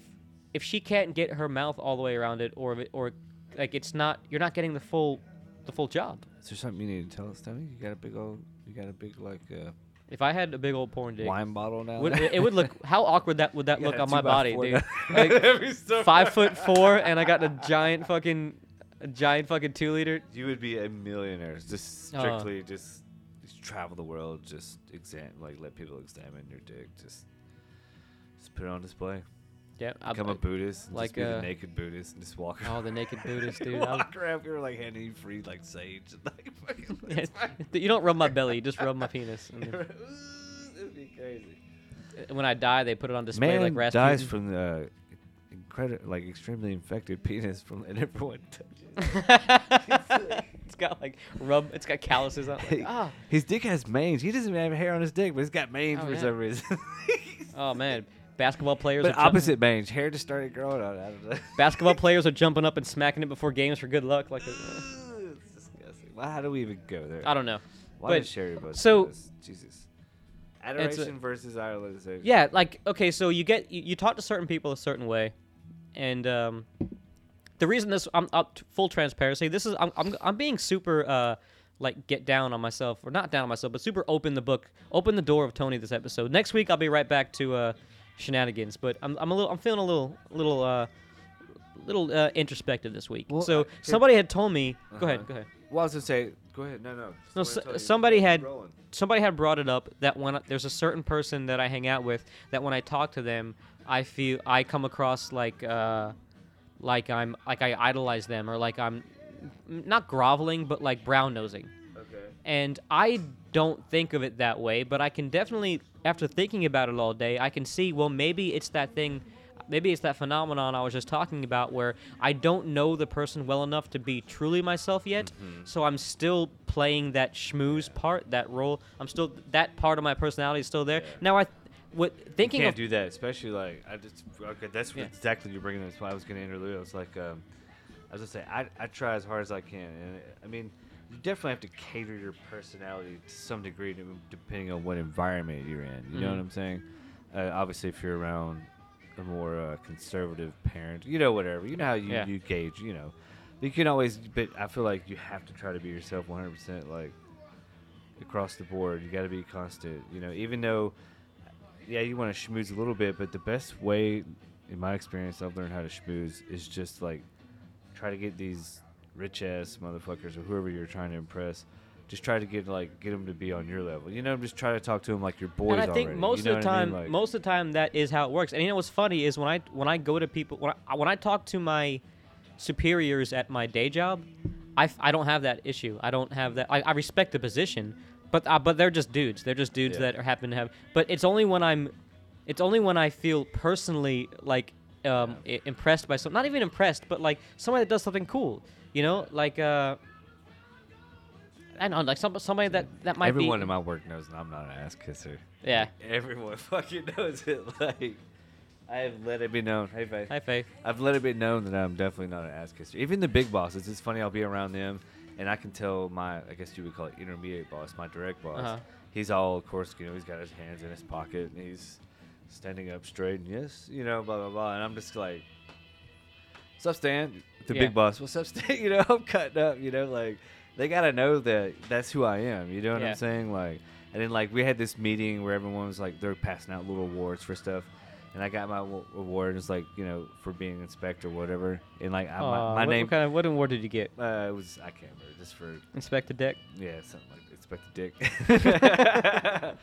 if she can't get her mouth all the way around it, or it, or like it's not you're not getting the full the full job. Is there something you need to tell us, Tony? You got a big old, you got a big like uh, If I had a big old porn dick, wine bottle now. would, it would look how awkward that would that You look on my body, dude. Like, so Five foot four, and I got a giant fucking a giant fucking two liter. You would be a millionaire. Just Uh. strictly, just, just travel the world. Just exam, like let people examine your dick. Just, just put it on display. Yeah, I- Become a Buddhist. and like, just be uh, the naked Buddhist and just walk. oh the naked Buddhist dude. I walk around here like handing you free like sage. and, Like, fucking, Yeah, it's fine. you don't rub my belly, you just rub my penis. Then- It'd be crazy. when I die, they put it on display Man like Rasputin. dies from the uh, incredible, like extremely infected penis from and everyone touches. it's got like rub. It's got calluses on. it, Like, ah. His dick has mange. He doesn't even have hair on his dick, but he's got mange Oh, for yeah. some reason. Oh man, basketball players. but opposite mange, hair just started growing out. I don't basketball players are jumping up and smacking it before games for good luck. Like, uh, it's disgusting. Well, how do we even go there? I don't know. Why but- did Sherry Bus so-? Jesus. Adoration versus idolization. Yeah, like okay, so you get you, you talk to certain people a certain way, and um, the reason this I'm up full transparency. This is I'm I'm I'm being super uh like get down on myself or not down on myself, but super open the book, open the door of Tony this episode. Next week I'll be right back to uh shenanigans, but I'm I'm a little I'm feeling a little little uh little uh, introspective this week. Well, so uh, somebody had told me. Go ahead, Uh-huh. go ahead. Well, I was gonna say, go ahead. No, no. No, Somebody so- somebody had- rolling. somebody had brought it up that when there's a certain person that I hang out with that when I talk to them, I feel I come across like uh, like I'm like I idolize them or like I'm not groveling but like brown nosing. And I don't think of it that way, but I can definitely after thinking about it all day, I can see well maybe it's that thing maybe it's that phenomenon I was just talking about where I don't know the person well enough to be truly myself yet. Mm-hmm. So I'm still playing that schmooze part, that role. I'm still that part of my personality is still there. Yeah. Now I what thinking you can't do that, especially like I just okay. That's Yeah. exactly you're bringing. That's why I was gonna interlude. I was like, um, I was gonna say I, I try as hard as I can, and I mean, you definitely have to cater your personality to some degree, to, depending on what environment you're in. You know Mhm. what I'm saying? Uh, obviously, if you're around a more uh, conservative parent, you know, whatever. You know how you, Yeah. you gauge. You know, you can always. But I feel like you have to try to be yourself 100. percent Like across the board, you got to be constant. You know, even though yeah, you want to schmooze a little bit, but the best way, in my experience, I've learned how to schmooze is just like try to get these rich ass motherfuckers or whoever you're trying to impress. Just try to get like get them to be on your level. You know, just try to talk to them like your boys. and I think already, most you know of the what I time, mean? Like- most of the time, that is how it works. And you know what's funny is when I when I go to people when I, when I talk to my superiors at my day job, I, I don't have that issue. I don't have that. I, I respect the position, but uh, but they're just dudes. They're just dudes Yeah. that are, happen to have. But it's only when I'm, it's only when I feel personally like um, i- impressed by some. Not even impressed, but like somebody that does something cool. You know, like uh. I don't know, like some, somebody that that might be Everyone be. in my work knows that I'm not an ass kisser. yeah. Everyone fucking knows it. Like, I have let it be known. Hey, Faith. Hi, Faith. I've let it be known that I'm definitely not an ass kisser. Even the big bosses. It's funny. I'll be around them, and I can tell my, I guess you would call it intermediate boss, my direct boss. Uh-huh. He's all, of course, you know, he's got his hands in his pocket, and he's standing up straight, and yes, you know, blah blah blah. And I'm just like, "What's up, Stan?" The Yeah. big boss. What's up, Stan? You know, I'm cutting up. You know, like they gotta know that that's who I am. You know what Yeah. I'm saying? Like, and then like we had this meeting where everyone was like they're passing out little awards for stuff. And I got my wa- award. It's like you know for being inspector, whatever. And like I, my, my what, name, What kind of what award did you get? uh, it was I can't remember. Just for Inspect the deck. yeah, something like Inspector Dick.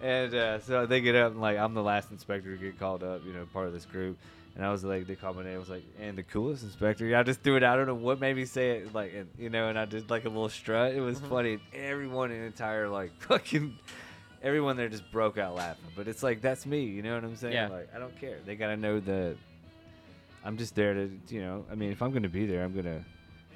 and uh, so they get up and like I'm the last inspector to get called up, you know, part of this group. And I was like, they called my name. I was like, and the coolest inspector. I just threw it out. I don't know what made me say it, like, and, you know. And I did like a little strut. It was mm-hmm. funny. Everyone in the entire like fucking, everyone there just broke out laughing. But it's like that's me. You know what I'm saying? Yeah. Like I don't care. They gotta know that I'm just there to, you know. I mean, if I'm gonna be there, I'm gonna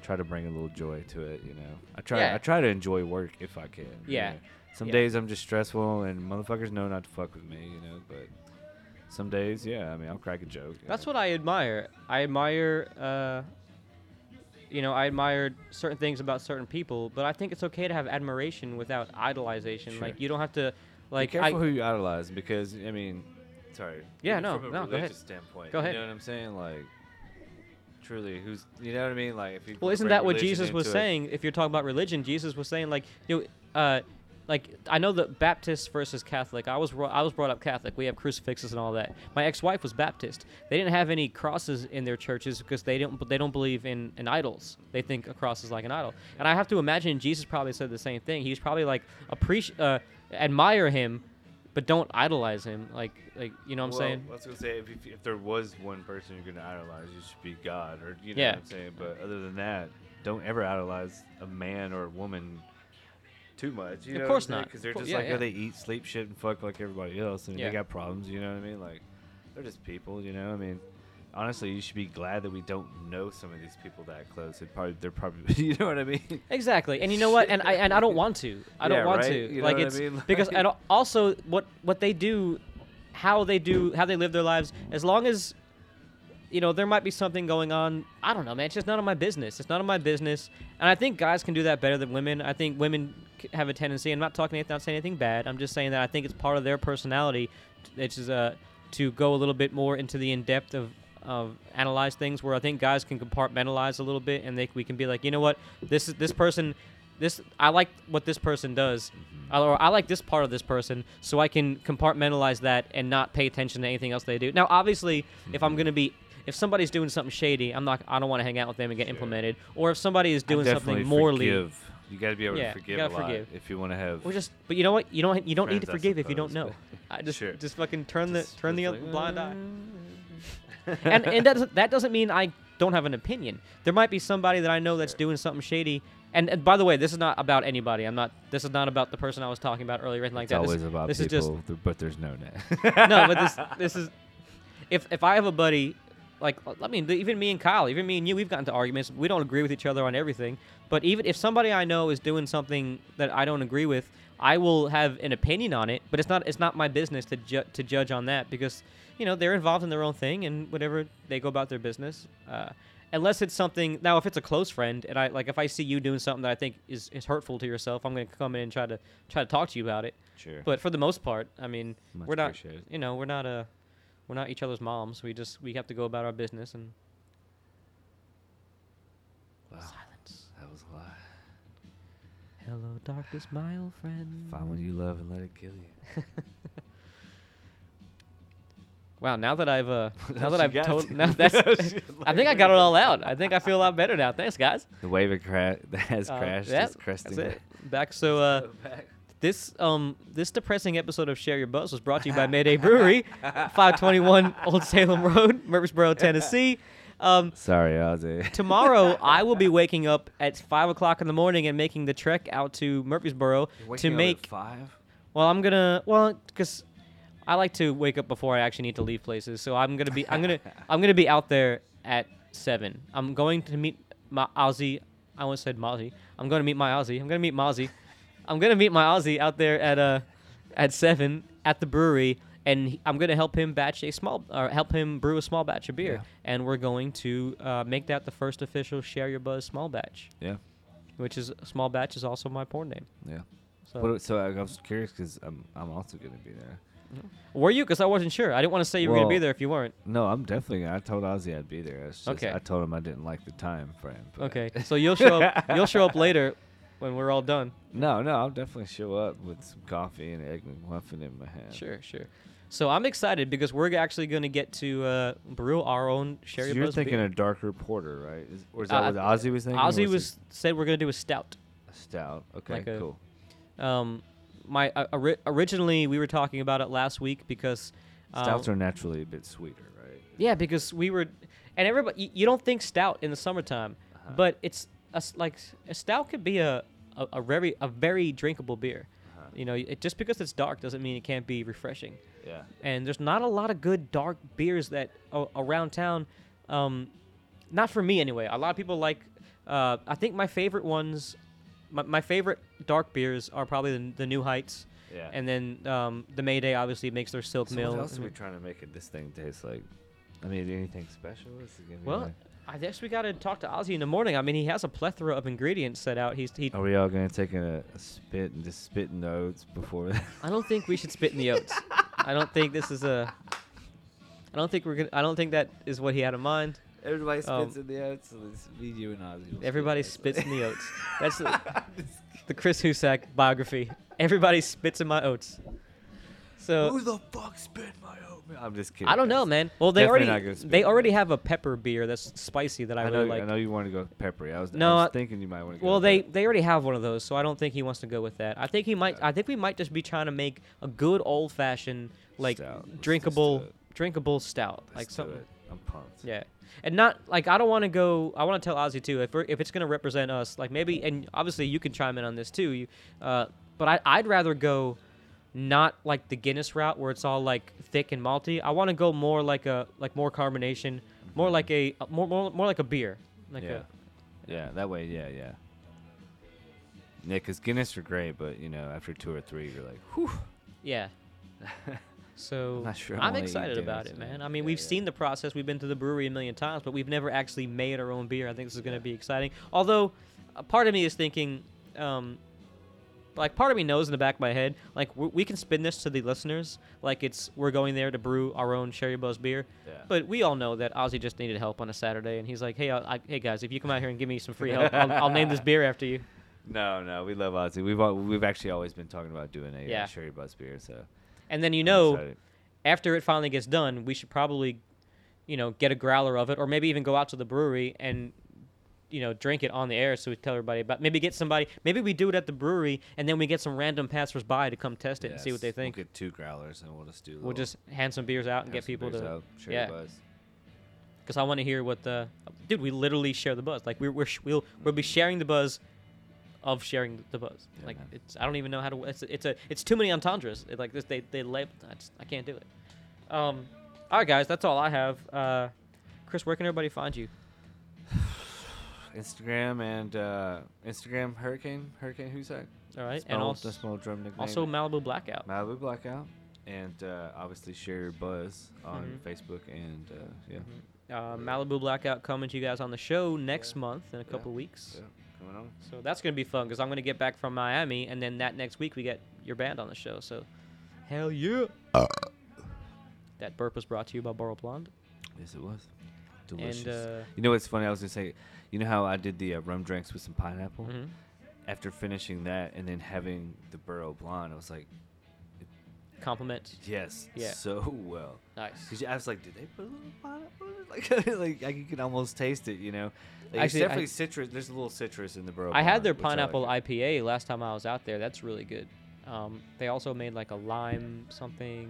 try to bring a little joy to it. You know, I try. Yeah. I try to enjoy work if I can. you Yeah. know. Some Yeah. days I'm just stressful, and motherfuckers know not to fuck with me. You know, but some days, yeah. I mean, I'll crack a joke. That's know. what I admire. I admire, uh, you know, I admire certain things about certain people, but I think it's okay to have admiration without idolization. Sure. Like you don't have to, like be I, careful who you idolize because I mean, sorry. Yeah, no, from a no, go ahead. standpoint. Go ahead. You know what I'm saying? Like, truly, who's you know what I mean? Like, if you well, isn't that what Jesus was it- saying? If you're talking about religion, Jesus was saying like, you know, uh, like I know that Baptist versus Catholic. I was I was brought up Catholic. We have crucifixes and all that. My ex-wife was Baptist. They didn't have any crosses in their churches because they don't they don't believe in, in idols. They think a cross is like an idol. And I have to imagine Jesus probably said the same thing. He was probably like appreciate uh, admire him, but don't idolize him. Like like you know what I'm well, saying? I was gonna say if, if, if there was one person you're gonna idolize, it should be God, or you know Yeah. what I'm saying. But other than that, don't ever idolize a man or a woman too much. You Of know course not. Because they're course- just yeah, like oh, yeah. oh, they eat, sleep, shit, and fuck like everybody else, and Yeah. they got problems. You know what I mean? Like they're just people. You know? I mean. Honestly, you should be glad that we don't know some of these people that close. It probably they're probably you know what I mean. Exactly, and you know what? And I and I don't want to. I don't Yeah, want right? to. You like what I it's mean? because Like- and al- also what what they do, how they do, how they live their lives. As long as you know there might be something going on. I don't know, man. It's just none of my business. It's none of my business. And I think guys can do that better than women. I think women have a tendency. I'm not talking anything, not saying anything bad. I'm just saying that I think it's part of their personality. It's just, uh, to go a little bit more into the in depth of of analyze things where I think guys can compartmentalize a little bit and they we can be like, you know what, this is this person, this I like what this person does, or I like this part of this person, so I can compartmentalize that and not pay attention to anything else they do. Now, obviously, if I'm gonna be if somebody's doing something shady, I'm not. I don't want to hang out with them and get implemented. Or if somebody is doing something morally, forgive. You got to be able Yeah, to you forgive gotta a lot forgive. if you want to have. or just. But you know what? You don't. You don't need to Friends, I forgive if you don't know. suppose, I just Sure. just fucking turn the Just- turn the just other like, blind eye. "Uh." and and that doesn't, that doesn't mean I don't have an opinion. There might be somebody that I know that's doing something shady. And, and by the way, this is not about anybody. I'm not. This is not about the person I was talking about earlier, or anything like It's that. always this, about this people, is just th- but there's no net. no, but this this is if if I have a buddy like I mean even me and Kyle, even me and you, we've gotten to arguments. We don't agree with each other on everything. But even if somebody I know is doing something that I don't agree with, I will have an opinion on it. But it's not it's not my business to ju- to judge on that because you know they're involved in their own thing and whatever they go about their business. Uh, unless it's something now, if it's a close friend and I like if I see you doing something that I think is, is hurtful to yourself, I'm going to come in and try to try to talk to you about it. sure. But for the most part, I mean, Much we're not, you know, we're not uh we're not each other's moms. We just we have to go about our business and wow, silence. that was a lot. Hello, darkness, my old friend. Find what you love and let it kill you. Wow, now that I've uh, now that I've told, now that's, I think I got it all out. I think I feel a lot better now. Thanks, guys. The wave of cra- that has Uh, crashed yeah. That's it. Back. So uh, this um this depressing episode of Share Your Buzz was brought to you by Mayday Brewery, 521 Old Salem Road, Murfreesboro, Tennessee. Um, Sorry, Ozzy. tomorrow I will be waking up at five o'clock in the morning and making the trek out to Murfreesboro to make. five. Well, I'm gonna well because I like to wake up before I actually need to leave places. So I'm gonna be I'm gonna I'm gonna be out there at seven. I'm going to meet my Ozzy. I almost said Mozzie. I'm going to meet my Ozzy. I'm gonna meet Mozzie. I'm gonna meet my Aussie out there at uh at seven at the brewery, and he- I'm gonna help him batch a small or help him brew a small batch of beer, Yeah. and we're going to uh, make that the first official Share Your Buzz small batch, Yeah, which is small batch is also my porn name. yeah. So What- so I was curious because I'm I'm also gonna be there. were you? Because I wasn't sure. I didn't want to say you were gonna be Well, there if you weren't. No, I'm definitely. I told Ozzy I'd be there. It's just, Okay. I told him I didn't like the time frame. but- Okay, so you'll show up. You'll show up later when we're all done. No, no, I'll definitely show up with some coffee and egg McMuffin in my hand. Sure, sure. So I'm excited because we're actually going to get to uh, brew our own So Share Your Buzz thinking beer. a darker porter, right? Is, or is that Uh, what Ozzy was thinking? Ozzy it was said we're going to do a stout. a stout. Okay, like a- cool. Um, my uh, ori- originally we were talking about it last week because um, Stouts are naturally a bit sweeter, right? yeah because we were and everybody you, you don't think stout in the summertime, Uh-huh. but it's a like a stout could be a, a, a very a very drinkable beer. Uh-huh. You know, it, just because it's dark doesn't mean it can't be refreshing. Yeah. and there's not a lot of good dark beers that a around town. Um, not for me anyway. A lot of people like. Uh, I think my favorite ones, my, my favorite dark beers are probably the, the New Heights, Yeah. and then um, the Mayday obviously makes their Silk so Mill. what else are we trying to make it this thing taste like? I mean, anything special? Is it gonna be well, like- I guess we got to talk to Ozzy in the morning. I mean, he has a plethora of ingredients set out. He's he. are we all gonna take a, a spit and just spit in the oats before? I don't think we should spit in the oats. I don't think this is a. I don't think we're gonna. I don't think that is what he had in mind. Everybody Um, spits in the oats. So it's me, you, and Ozzy. will Everybody spit spits in the oats. That's the, the Chris Husak biography. Everybody spits in my oats. So Who the fuck spit my oatmeal? I'm just kidding. I don't know, man. Well, they Definitely not already gonna spit they in already the- have a pepper beer that's spicy that I, I, know. really like. I know you want to go peppery. I was, No, I I- was thinking you might want to. Go Well, they they already have one of those, so I don't think he wants to go with that. I think he might. I think we might just be trying to make a good old fashioned like Stout. Let's just drinkable it. drinkable stout, like Let's do something. it. I'm pumped. Yeah, and not like I don't want to go. I want to tell Ozzy too. If we're, if it's gonna represent us, like maybe, and obviously you can chime in on this too. You, uh, but I I'd rather go, not like the Guinness route where it's all like thick and malty. I want to go more like a like more carbonation, more like a uh, more more, more like a beer, like yeah. a Yeah, that way. Yeah, yeah. Yeah, because Guinness are great, but you know, after two or three, you're like, whew. yeah. So not sure I'm excited about it, man. man. I mean, Yeah, we've yeah. seen the process. We've been to the brewery a million times, but we've never actually made our own beer. I think this is going to be exciting. Although, a part of me is thinking, um, like, part of me knows in the back of my head, like, we we can spin this to the listeners, like it's we're going there to brew our own Share Your Buzz beer. Yeah. But we all know that Ozzy just needed help on a Saturday, and he's like, "Hey, I, I, hey guys, if you come out here and give me some free help, I'll, I'll name this beer after you." No, no, we love Ozzy. We've al- we've actually always been talking about doing a Yeah. uh, Share Your Buzz beer. So And then you I'm know, excited. after it finally gets done, we should probably, you know, get a growler of it, or maybe even go out to the brewery and, you know, drink it on the air so we tell everybody about. Maybe get somebody. Maybe we do it at the brewery, and then we get some random passersby to come test it and see what they think. We'll get two growlers and we'll just do. We'll just hand some beers out and get people to. out, Sherry yeah. Buzz. Because I want to hear what the dude. We literally share the buzz. Like we're, we're we'll we'll be sharing the buzz of sharing the buzz. Yeah, like man. it's I don't even know how to. It's it's a it's too many entendres. It, like this they they label. I, just, I can't do it. Um, all right, guys, that's all I have. Uh, Chris, where can everybody find you? Instagram and uh, Instagram Hurricane Hurricane Husak. All right, my and also my drum nickname. also Malibu Blackout. Malibu Blackout, and uh, obviously share your buzz on Mhm. Facebook and uh, yeah, Uh, Malibu Blackout coming to you guys on the show next Yeah. month in a Yeah. couple weeks. yeah, coming on. So that's gonna be fun because I'm gonna get back from Miami, and then that next week we get your band on the show. So, hell yeah! That burp was brought to you by Boro Blonde. Yes, it was delicious. And uh, you know what's funny? I was gonna say, you know how I did the uh, rum drinks with some pineapple. mhm. After finishing that and then having the Boro Blonde, I was like, it, complement. Yes. Yeah. So well. Nice. Cause I was like, did they put a little pineapple? in it? Like, like, you can almost taste it. You know. Like, Actually, it's I- definitely citrus. There's a little citrus in the bro. I had their I like. pineapple IPA last time I was out there. That's really good. Um, they also made like a lime something.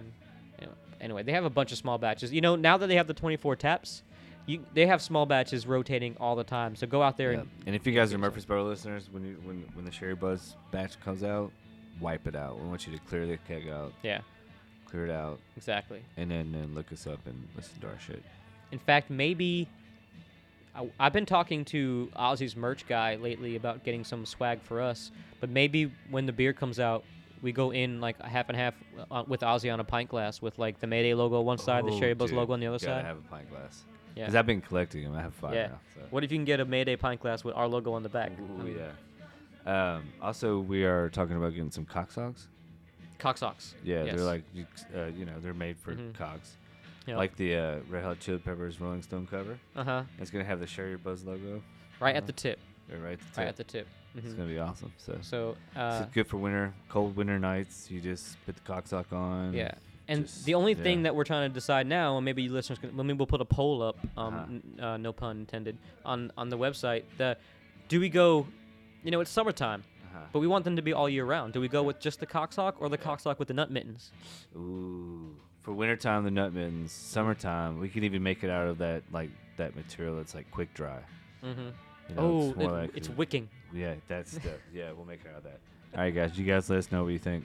Anyway, they have a bunch of small batches. You know, now that they have the 24 taps, you they have small batches rotating all the time. So go out there and And if you guys are. Murfreesboro listeners, when you when when the Share Your Buzz batch comes out, wipe it out. We want you to clear the keg out, yeah, clear it out, exactly. and then then look us up and listen to our shit. In fact, maybe I, I've been talking to Ozzy's merch guy lately about getting some swag for us. But maybe when the beer comes out, we go in like a half and half uh, with Ozzy on a pint glass with like the Mayday logo on one side, the Oh, Share Your Buzz dude, logo on the other gotta side. have a pint glass. Yeah. Because I've been collecting them. I have five Yeah. now. So. What if you can get a Mayday pint glass with our logo on the back? I mean, yeah. Um, also, we are talking about getting some cock socks. Cock socks. Yeah, Yes. they're like, you, uh, you know, they're made for Mhm. cocks. Yeah. Like the uh, Red Hot Chili Peppers Rolling Stone cover. Uh huh. It's gonna have the Share Your Buzz logo. Right at Uh-huh. the tip. Right at the tip. Right at the tip. It's Mhm. gonna be awesome. So, So, so uh, it's good for winter, cold winter nights. You just put the cock sock on. yeah. And just- the only thing that we're trying to decide now, and maybe you listeners, can, maybe we'll put a poll up, um, Uh-huh. n- uh, no pun intended, on on the website. The, do we go? You know, it's summertime, Uh-huh. but we want them to be all year round. Do we go with just the cocksock or the cocksock with the nut mittens? Ooh. For wintertime, the nut mittens. Summertime, we could even make it out of that like that material that's like quick dry. Mm-hmm. You know, oh, it's it- like it's the- wicking. Yeah, that's stuff. yeah, we'll make it out of that. All right, guys, you guys let us know what you think.